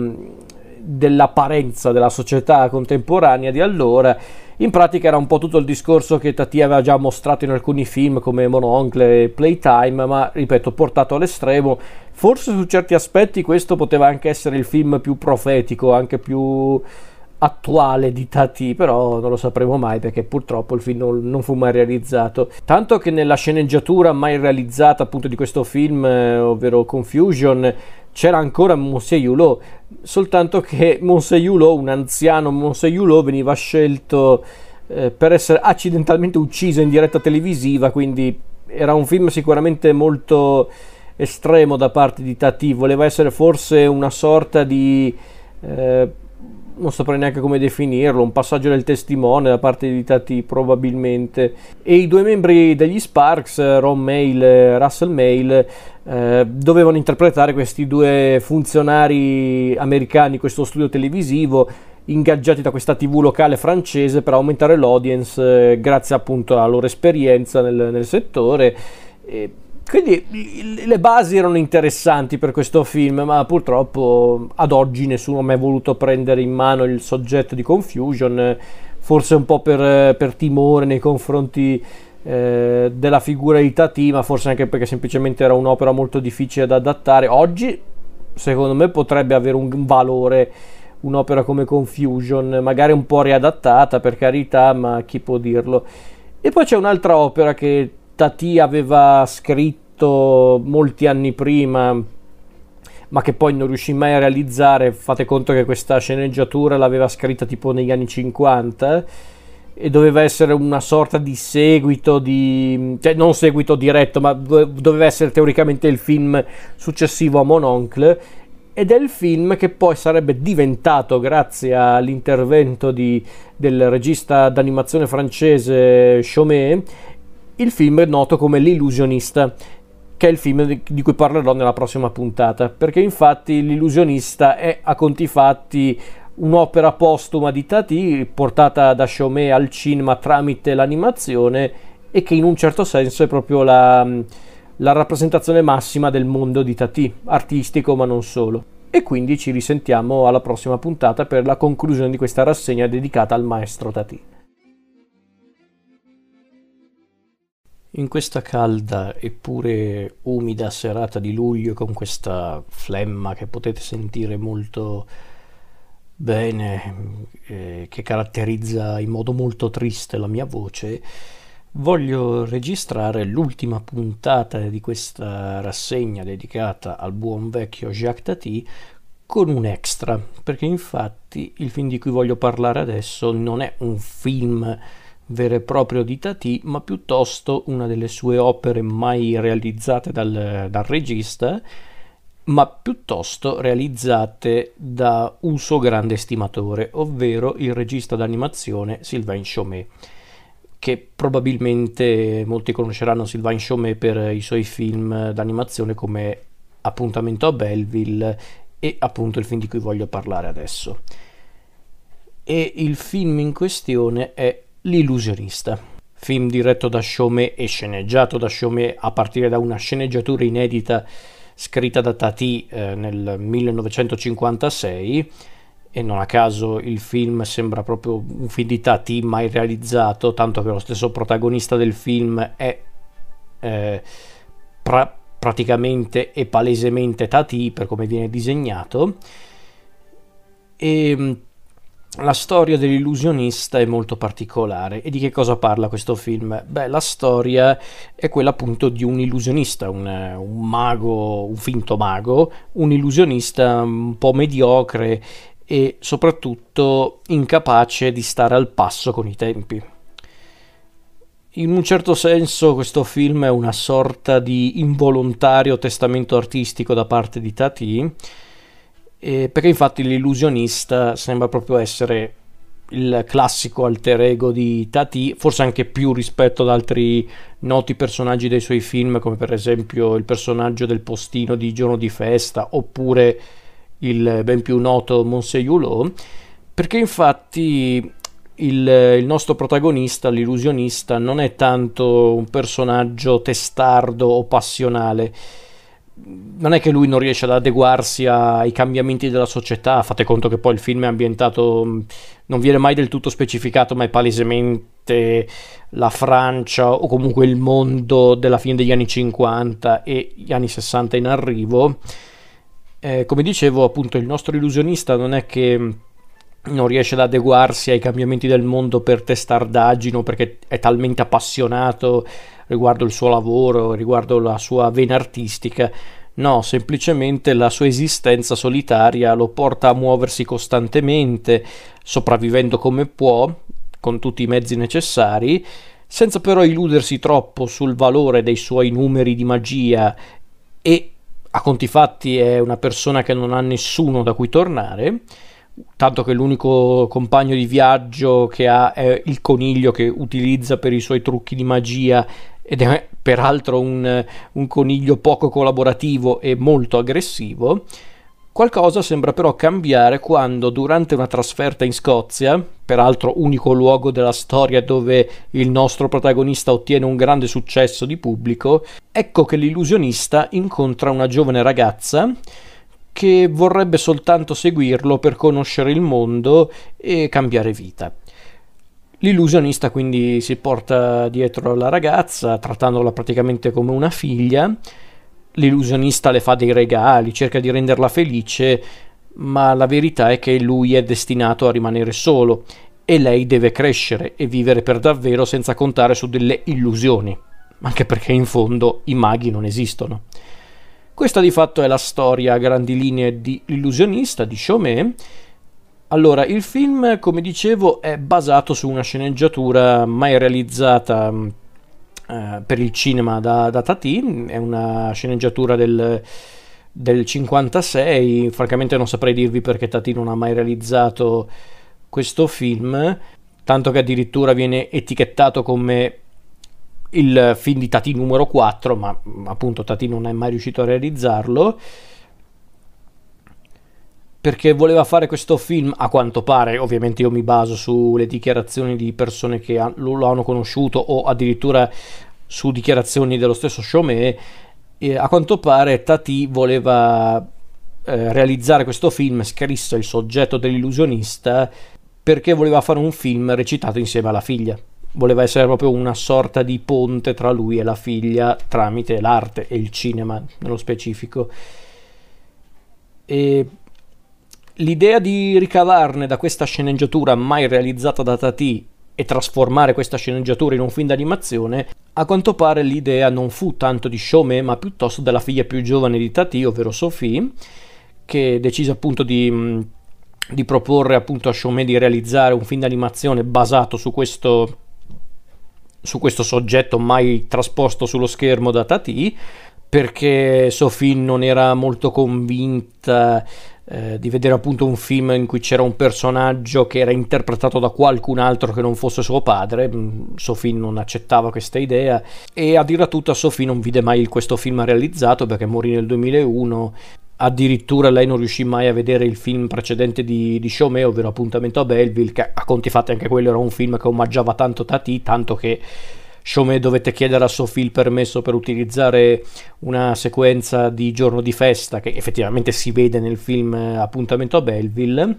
dell'apparenza della società contemporanea di allora in pratica era un po' tutto il discorso che Tati aveva già mostrato in alcuni film come Mononcle e Playtime, ma ripeto, portato all'estremo. Forse su certi aspetti questo poteva anche essere il film più profetico, anche più attuale di Tati, però non lo sapremo mai perché purtroppo il film non, non, fu mai realizzato. Tanto che nella sceneggiatura mai realizzata appunto di questo film, eh, ovvero Confusion, c'era ancora Monseigneur soltanto che Monseigneur, un anziano Monseigneur, veniva scelto eh, per essere accidentalmente ucciso in diretta televisiva, quindi era un film sicuramente molto estremo da parte di Tati, voleva essere forse una sorta di... Eh, non saprei neanche come definirlo, un passaggio del testimone da parte di Tati probabilmente. E i due membri degli Sparks, Ron Mail e Russell Mail, eh, dovevano interpretare questi due funzionari americani questo studio televisivo ingaggiati da questa tv locale francese per aumentare l'audience eh, grazie appunto alla loro esperienza nel, nel settore. E Quindi le basi erano interessanti per questo film, ma purtroppo ad oggi nessuno ha mai voluto prendere in mano il soggetto di Confusion, forse un po' per, per timore nei confronti eh, della figura di Tati, ma forse anche perché semplicemente era un'opera molto difficile da adattare. Oggi, secondo me, potrebbe avere un valore un'opera come Confusion, magari un po' riadattata per carità, ma chi può dirlo. E poi c'è un'altra opera che Tati aveva scritto molti anni prima, ma che poi non riuscì mai a realizzare. Fate conto che questa sceneggiatura l'aveva scritta tipo negli anni 50 e doveva essere una sorta di seguito di cioè non seguito diretto, ma doveva essere teoricamente il film successivo a Mononcle ed è il film che poi sarebbe diventato, grazie all'intervento di, del regista d'animazione francese Chomet, il film noto come L'illusionista, che è il film di, cui parlerò nella prossima puntata, perché infatti L'illusionista è a conti fatti un'opera postuma di Tati portata da Chomet al cinema tramite l'animazione e che in un certo senso è proprio la, la rappresentazione massima del mondo di Tati, artistico ma non solo. E quindi ci risentiamo alla prossima puntata per la conclusione di questa rassegna dedicata al maestro Tati. In questa calda eppure umida serata di luglio, con questa flemma che potete sentire molto bene, eh, che caratterizza in modo molto triste la mia voce, voglio registrare l'ultima puntata di questa rassegna dedicata al buon vecchio Jacques Tati con un extra, perché infatti il film di cui voglio parlare adesso non è un film vero e proprio di Tati, ma piuttosto una delle sue opere mai realizzate dal, dal regista, ma piuttosto realizzate da un suo grande estimatore, ovvero il regista d'animazione Sylvain Chomet, che probabilmente molti conosceranno Sylvain Chomet per i suoi film d'animazione come Appuntamento a Belleville e appunto il film di cui voglio parlare adesso. E il film in questione è L'illusionista, film diretto da Chomet e sceneggiato da Chomet a partire da una sceneggiatura inedita scritta da Tati eh, nel 1956 e non a caso il film sembra proprio un film di Tati mai realizzato, tanto che lo stesso protagonista del film è eh, pra- praticamente e palesemente Tati per come viene disegnato. E la storia dell'illusionista è molto particolare. E di che cosa parla questo film? Beh, la storia è quella appunto di un illusionista, un, un mago, un finto mago, un illusionista un po' mediocre e soprattutto incapace di stare al passo con i tempi. In un certo senso questo film è una sorta di involontario testamento artistico da parte di Tati eh, perché infatti l'illusionista sembra proprio essere il classico alter ego di Tati, forse anche più rispetto ad altri noti personaggi dei suoi film, come per esempio il personaggio del postino di Giorno di Festa, oppure il ben più noto Monsieur Hulot, perché infatti il, il, nostro protagonista, l'illusionista, non è tanto un personaggio testardo o passionale, non è che lui non riesce ad adeguarsi ai cambiamenti della società, fate conto che poi il film è ambientato, non viene mai del tutto specificato, ma è palesemente la Francia o comunque il mondo della fine degli anni 50 e gli anni 60 in arrivo. Eh, come dicevo, appunto, il nostro illusionista non è che non riesce ad adeguarsi ai cambiamenti del mondo per testardaggine perché è talmente appassionato riguardo il suo lavoro, riguardo la sua vena artistica. No, semplicemente la sua esistenza solitaria lo porta a muoversi costantemente, sopravvivendo come può, con tutti i mezzi necessari, senza però illudersi troppo sul valore dei suoi numeri di magia e a conti fatti è una persona che non ha nessuno da cui tornare tanto che l'unico compagno di viaggio che ha è il coniglio che utilizza per i suoi trucchi di magia ed è peraltro un, un coniglio poco collaborativo e molto aggressivo, Qualcosa sembra però cambiare quando durante una trasferta in Scozia, peraltro unico luogo della storia dove il nostro protagonista ottiene un grande successo di pubblico, ecco che l'illusionista incontra una giovane ragazza che vorrebbe soltanto seguirlo per conoscere il mondo e cambiare vita. L'illusionista quindi si porta dietro la ragazza, trattandola praticamente come una figlia, l'illusionista le fa dei regali, cerca di renderla felice, ma la verità è che lui è destinato a rimanere solo e lei deve crescere e vivere per davvero senza contare su delle illusioni, anche perché in fondo i maghi non esistono. Questa di fatto è la storia a grandi linee di L'illusionista di Chaumet. Allora, il film, come dicevo, è basato su una sceneggiatura mai realizzata eh, per il cinema da, da Tati, è una sceneggiatura del, del 56, francamente non saprei dirvi perché Tati non ha mai realizzato questo film, tanto che addirittura viene etichettato come il film di Tati numero 4, ma appunto Tati non è mai riuscito a realizzarlo perché voleva fare questo film, a quanto pare, ovviamente io mi baso sulle dichiarazioni di persone che lo hanno conosciuto o addirittura su dichiarazioni dello stesso e a quanto pare Tati voleva eh, realizzare questo film, scrisse il soggetto dell'illusionista perché voleva fare un film recitato insieme alla figlia. Voleva essere proprio una sorta di ponte tra lui e la figlia tramite l'arte e il cinema nello specifico. E L'idea di ricavarne da questa sceneggiatura mai realizzata da Tati e trasformare questa sceneggiatura in un film d'animazione, a quanto pare l'idea non fu tanto di Shome, ma piuttosto della figlia più giovane di Tati, ovvero Sophie, che decise appunto di, di proporre appunto a Shome di realizzare un film d'animazione basato su questo, su questo soggetto mai trasposto sullo schermo da Tati, perché Sophie non era molto convinta eh, di vedere appunto un film in cui c'era un personaggio che era interpretato da qualcun altro che non fosse suo padre. Mm, Sophie non accettava questa idea e a dire tutta Sophie non vide mai questo film realizzato perché morì nel 2001 addirittura lei non riuscì mai a vedere il film precedente di, di Chaumet, ovvero Appuntamento a Belleville, che a conti fatti anche quello era un film che omaggiava tanto Tati, tanto che Shome dovette chiedere a Sophie il permesso per utilizzare una sequenza di giorno di festa che effettivamente si vede nel film eh, Appuntamento a Belleville.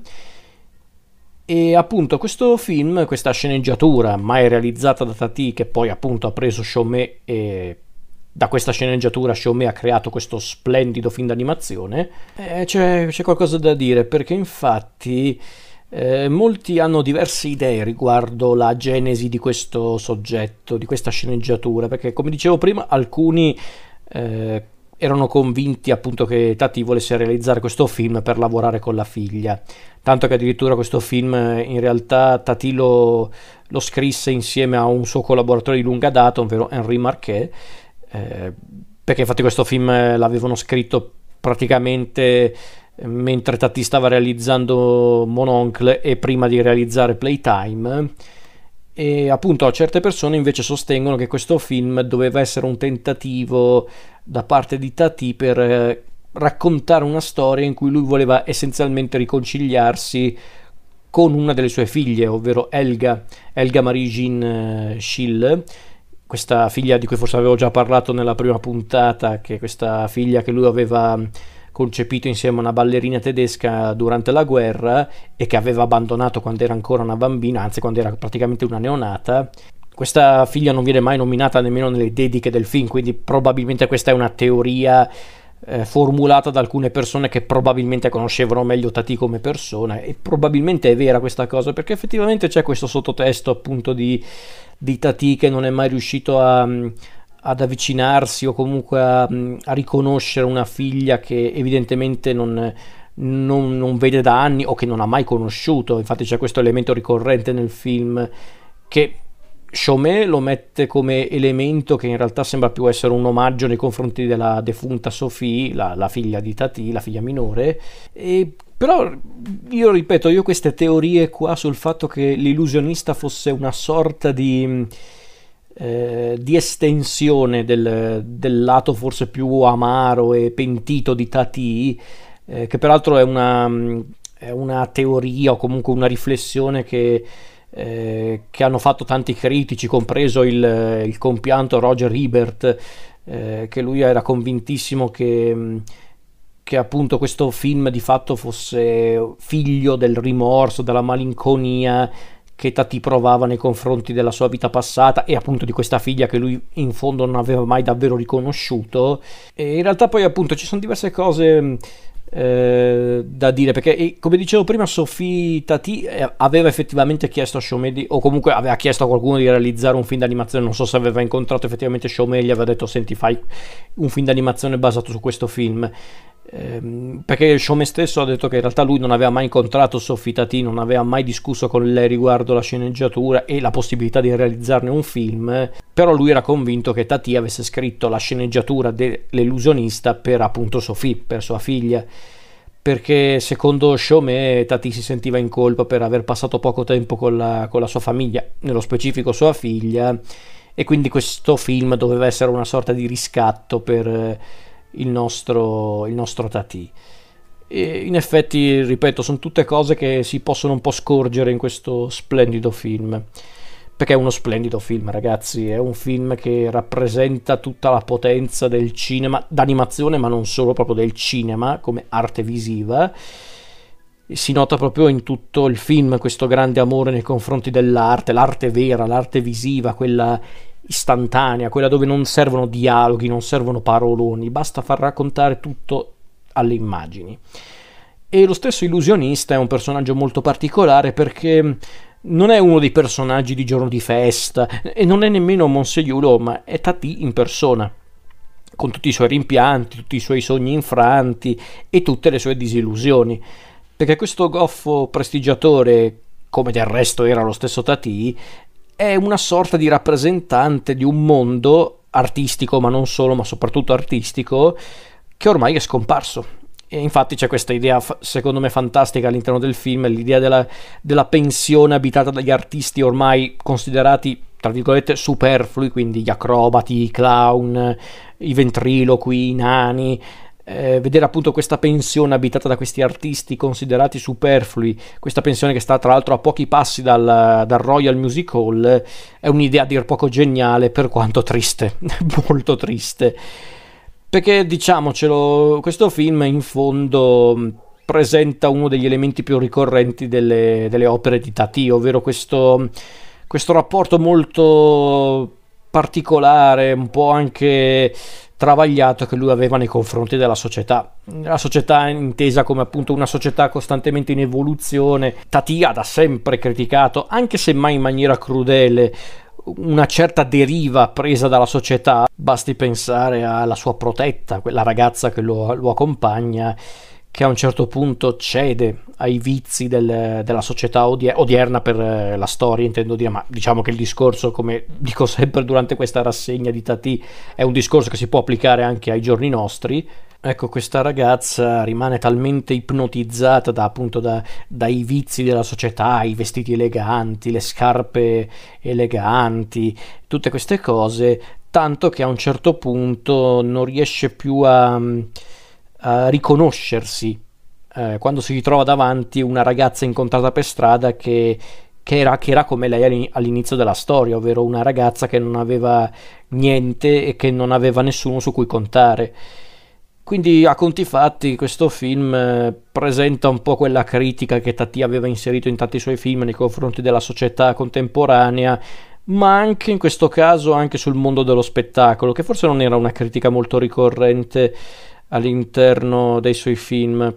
E appunto questo film, questa sceneggiatura mai realizzata da Tati, che poi appunto ha preso Chaumet e da questa sceneggiatura Chaumet ha creato questo splendido film d'animazione, eh, c'è, c'è qualcosa da dire perché infatti eh, molti hanno diverse idee riguardo la genesi di questo soggetto, di questa sceneggiatura, perché come dicevo prima, alcuni eh, erano convinti appunto che Tati volesse realizzare questo film per lavorare con la figlia, tanto che addirittura questo film in realtà Tati lo, lo scrisse insieme a un suo collaboratore di lunga data, ovvero Henri Marquet, eh, perché infatti questo film l'avevano scritto praticamente mentre Tati stava realizzando Mononcle e prima di realizzare Playtime. E appunto certe persone invece sostengono che questo film doveva essere un tentativo da parte di Tati per eh, raccontare una storia in cui lui voleva essenzialmente riconciliarsi con una delle sue figlie, ovvero Elga, Elga eh, Schill, questa figlia di cui forse avevo già parlato nella prima puntata, che questa figlia che lui aveva concepito insieme a una ballerina tedesca durante la guerra e che aveva abbandonato quando era ancora una bambina, anzi quando era praticamente una neonata. Questa figlia non viene mai nominata nemmeno nelle dediche del film, quindi probabilmente questa è una teoria eh, formulata da alcune persone che probabilmente conoscevano meglio Tati come persona e probabilmente è vera questa cosa perché effettivamente c'è questo sottotesto appunto di, di Tati che non è mai riuscito a, ad avvicinarsi o comunque a, a riconoscere una figlia che evidentemente non, non, non, vede da anni o che non ha mai conosciuto. Infatti c'è questo elemento ricorrente nel film che Chaumet lo mette come elemento che in realtà sembra più essere un omaggio nei confronti della defunta Sophie, la, la figlia di Tati, la figlia minore. E, però io ripeto, io queste teorie qua sul fatto che l'illusionista fosse una sorta di eh, di estensione del, del, lato forse più amaro e pentito di Tati eh, che peraltro è una, è una, teoria o comunque una riflessione che, eh, che hanno fatto tanti critici, compreso il, il compianto Roger Ebert, eh, che lui era convintissimo che che appunto questo film di fatto fosse figlio del rimorso, della malinconia che Tati provava nei confronti della sua vita passata e appunto di questa figlia che lui in fondo non aveva mai davvero riconosciuto. E in realtà poi appunto ci sono diverse cose eh, da dire perché come dicevo prima Sophie Tati eh, aveva effettivamente chiesto a Shomedi o comunque aveva chiesto a qualcuno di realizzare un film d'animazione non so se aveva incontrato effettivamente Shomedi gli aveva detto senti fai un film d'animazione basato su questo film. Ehm, perché Shome stesso ha detto che in realtà lui non aveva mai incontrato Sophie Tati, non aveva mai discusso con lei riguardo la sceneggiatura e la possibilità di realizzarne un film, però lui era convinto che Tati avesse scritto la sceneggiatura dell'illusionista per appunto Sophie, per sua figlia perché secondo Shome Tati si sentiva in colpa per aver passato poco tempo con la, con la, sua famiglia, nello specifico sua figlia, e quindi questo film doveva essere una sorta di riscatto per, il nostro, il nostro Tati. E in effetti, ripeto, sono tutte cose che si possono un po' scorgere in questo splendido film. Perché è uno splendido film, ragazzi. È un film che rappresenta tutta la potenza del cinema, d'animazione, ma non solo, proprio del cinema come arte visiva. Si nota proprio in tutto il film questo grande amore nei confronti dell'arte, l'arte vera, l'arte visiva, quella istantanea, quella dove non servono dialoghi, non servono paroloni, basta far raccontare tutto alle immagini. E lo stesso illusionista è un personaggio molto particolare perché non è uno dei personaggi di giorno di festa e non è nemmeno Monseiulo, ma è Tati in persona, con tutti i suoi rimpianti, tutti i suoi sogni infranti e tutte le sue disillusioni. Perché questo goffo prestigiatore, come del resto era lo stesso Tati, è una sorta di rappresentante di un mondo artistico, ma non solo, ma soprattutto artistico, che ormai è scomparso. E infatti c'è questa idea, secondo me, fantastica all'interno del film, l'idea della, della pensione abitata dagli artisti ormai considerati, tra virgolette, superflui, quindi gli acrobati, i clown, i ventriloqui, i nani, eh, vedere appunto questa pensione abitata da questi artisti considerati superflui, questa pensione che sta tra l'altro a pochi passi dal, dal Royal Music Hall, è un'idea a dir poco geniale per quanto triste, molto triste. Perché diciamocelo, questo film in fondo presenta uno degli elementi più ricorrenti delle, delle opere di Tati, ovvero questo, questo rapporto molto particolare, un po' anche travagliato che lui aveva nei confronti della società. La società intesa come appunto una società costantemente in evoluzione. Tati ha da sempre criticato, anche se mai in maniera crudele, una certa deriva presa dalla società. Basti pensare alla sua protetta, quella ragazza che lo, lo accompagna che a un certo punto cede ai vizi del, della società odier- odierna per eh, la storia, intendo dire, ma diciamo che il discorso, come dico sempre durante questa rassegna di Tati, è un discorso che si può applicare anche ai giorni nostri. Ecco, questa ragazza rimane talmente ipnotizzata da, appunto da, dai vizi della società, i vestiti eleganti, le scarpe eleganti, tutte queste cose, tanto che a un certo punto non riesce più a riconoscersi eh, quando si ritrova davanti una ragazza incontrata per strada che, che, era, che era come lei all'inizio della storia, ovvero una ragazza che non aveva niente e che non aveva nessuno su cui contare. Quindi a conti fatti questo film eh, presenta un po' quella critica che Tati aveva inserito in tanti suoi film nei confronti della società contemporanea, ma anche in questo caso anche sul mondo dello spettacolo, che forse non era una critica molto ricorrente all'interno dei suoi film.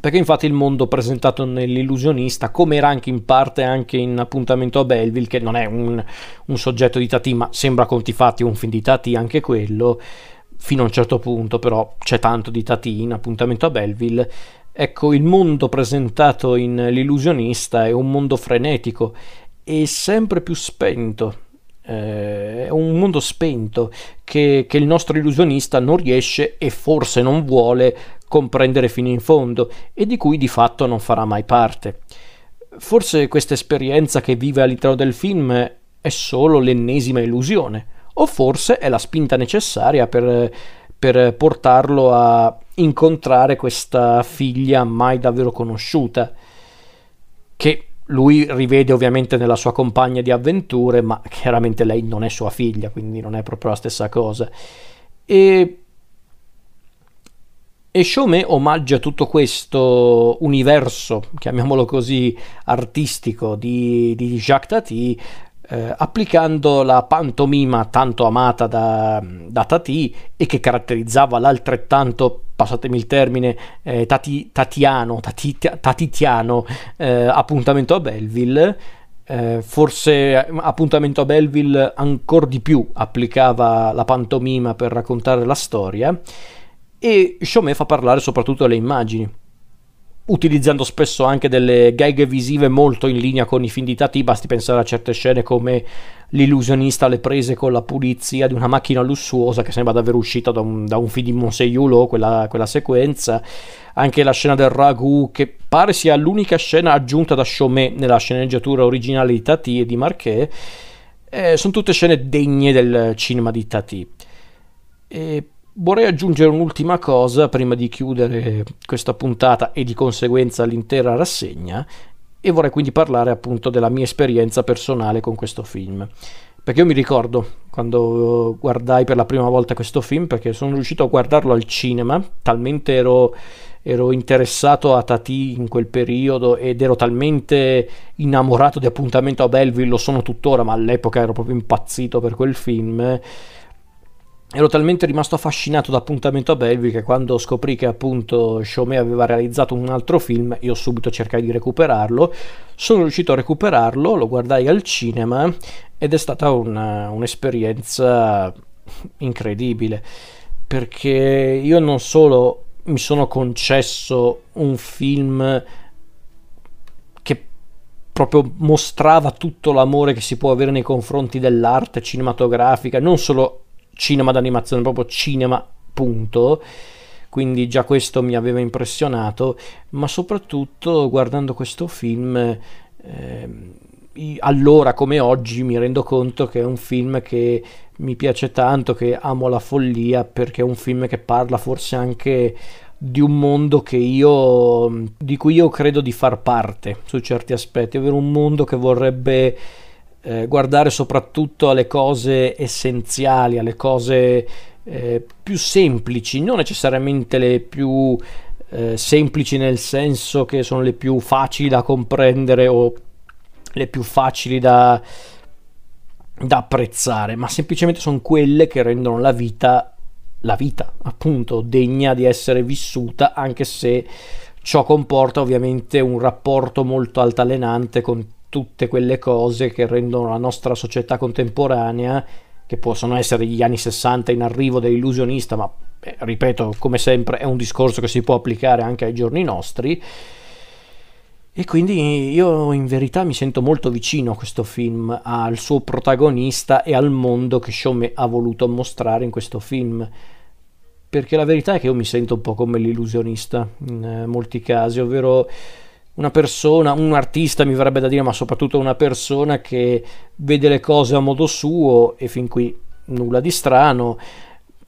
Perché infatti il mondo presentato nell'illusionista, come era anche in parte anche in Appuntamento a Belleville, che non è un, un soggetto di Tati, ma sembra conti fatti un film di Tati anche quello, fino a un certo punto, però c'è tanto di Tati in Appuntamento a Belleville. Ecco, il mondo presentato in L'illusionista è un mondo frenetico e sempre più spento eh, è un mondo spento che, che il nostro illusionista non riesce e forse non vuole comprendere fino in fondo e di cui di fatto non farà mai parte. Forse questa esperienza che vive all'interno del film è solo l'ennesima illusione, o forse è la spinta necessaria per, per portarlo a incontrare questa figlia mai davvero conosciuta, che lui rivede ovviamente nella sua compagna di avventure, ma chiaramente lei non è sua figlia, quindi non è proprio la stessa cosa. E, e Chaumet omaggia tutto questo universo, chiamiamolo così, artistico di, di Jacques Tati eh, applicando la pantomima tanto amata da, da, Tati e che caratterizzava l'altrettanto, passatemi il termine, eh, tati, tatiano, tati, tatitiano eh, appuntamento a Belleville. Eh, forse appuntamento a Belleville ancora di più applicava la pantomima per raccontare la storia e Chaumet fa parlare soprattutto le immagini utilizzando spesso anche delle gag visive molto in linea con i film di Tati, basti pensare a certe scene come l'illusionista alle prese con la pulizia di una macchina lussuosa che sembra davvero uscita da un, da un film di Monseiulo, quella, quella sequenza, anche la scena del ragù che pare sia l'unica scena aggiunta da Chaumet nella sceneggiatura originale di Tati e di Marquet, eh, sono tutte scene degne del cinema di Tati. E Vorrei aggiungere un'ultima cosa prima di chiudere questa puntata e di conseguenza l'intera rassegna e vorrei quindi parlare appunto della mia esperienza personale con questo film. Perché io mi ricordo quando guardai per la prima volta questo film, perché sono riuscito a guardarlo al cinema, talmente ero, ero interessato a Tati in quel periodo ed ero talmente innamorato di appuntamento a Belleville, lo sono tuttora, ma all'epoca ero proprio impazzito per quel film ero talmente rimasto affascinato da Appuntamento a Belleville che quando scoprì che appunto Chaumet aveva realizzato un altro film, io subito cercai di recuperarlo. Sono riuscito a recuperarlo, lo guardai al cinema ed è stata una, un'esperienza incredibile perché io non solo mi sono concesso un film che proprio mostrava tutto l'amore che si può avere nei confronti dell'arte cinematografica, non solo cinema d'animazione, proprio cinema, punto. Quindi già questo mi aveva impressionato, ma soprattutto guardando questo film, eh, allora come oggi mi rendo conto che è un film che mi piace tanto, che amo la follia, perché è un film che parla forse anche di un mondo che io, di cui io credo di far parte su certi aspetti, ovvero un mondo che vorrebbe eh, guardare soprattutto alle cose essenziali, alle cose eh, più semplici, non necessariamente le più eh, semplici nel senso che sono le più facili da comprendere o le più facili da, da apprezzare, ma semplicemente sono quelle che rendono la vita la vita, appunto, degna di essere vissuta, anche se ciò comporta ovviamente un rapporto molto altalenante con tutte quelle cose che rendono la nostra società contemporanea, che possono essere gli anni 60 in arrivo dell'illusionista, ma eh, ripeto, come sempre è un discorso che si può applicare anche ai giorni nostri. E quindi io in verità mi sento molto vicino a questo film, al suo protagonista e al mondo che Shome ha voluto mostrare in questo film. Perché la verità è che io mi sento un po' come l'illusionista in eh, molti casi, ovvero una persona, un artista mi verrebbe da dire, ma soprattutto una persona che vede le cose a modo suo e fin qui nulla di strano,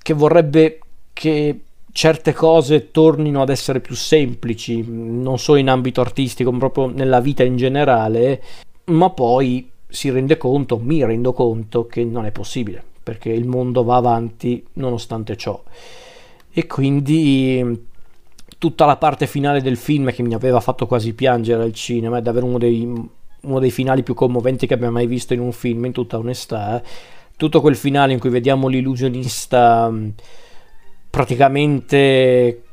che vorrebbe che certe cose tornino ad essere più semplici, non solo in ambito artistico, ma proprio nella vita in generale, ma poi si rende conto, mi rendo conto che non è possibile, perché il mondo va avanti nonostante ciò. E quindi tutta la parte finale del film che mi aveva fatto quasi piangere al cinema, è davvero uno dei, uno dei finali più commoventi che abbia mai visto in un film, in tutta onestà. Tutto quel finale in cui vediamo l'illusionista mm, praticamente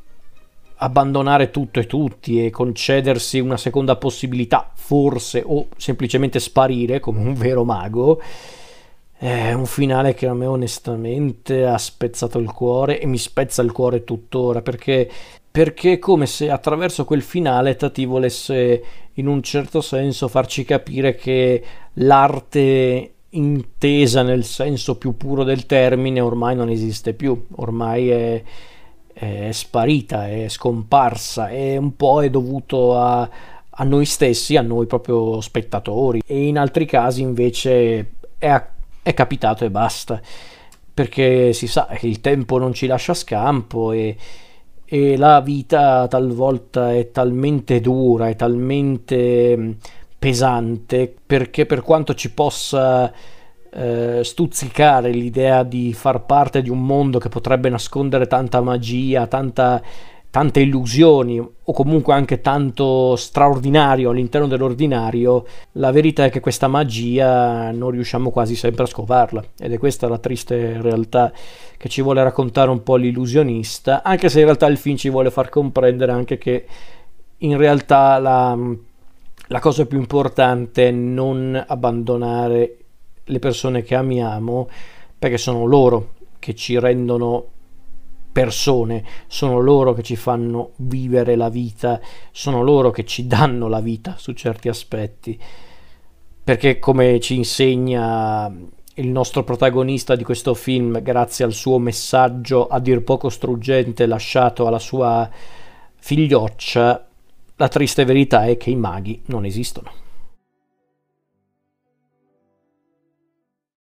abbandonare tutto e tutti e concedersi una seconda possibilità, forse, o semplicemente sparire come un vero mago. È un finale che a me onestamente ha spezzato il cuore e mi spezza il cuore tuttora perché perché è come se attraverso quel finale Tati volesse in un certo senso farci capire che l'arte intesa nel senso più puro del termine ormai non esiste più, ormai è, è sparita, è scomparsa e un po' è dovuto a, a, noi stessi, a noi proprio spettatori. E in altri casi invece è, è capitato e basta. Perché si sa che il tempo non ci lascia scampo e, e la vita talvolta è talmente dura, è talmente mm, pesante, perché per quanto ci possa eh, stuzzicare l'idea di far parte di un mondo che potrebbe nascondere tanta magia, tanta, tante illusioni o comunque anche tanto straordinario all'interno dell'ordinario, la verità è che questa magia non riusciamo quasi sempre a scovarla. Ed è questa la triste realtà che ci vuole raccontare un po' l'illusionista, anche se in realtà il film ci vuole far comprendere anche che in realtà la, la cosa più importante è non abbandonare le persone che amiamo perché sono loro che ci rendono persone, sono loro che ci fanno vivere la vita, sono loro che ci danno la vita su certi aspetti. Perché come ci insegna il nostro protagonista di questo film, grazie al suo messaggio a dir poco struggente lasciato alla sua figlioccia, la triste verità è che i maghi non esistono.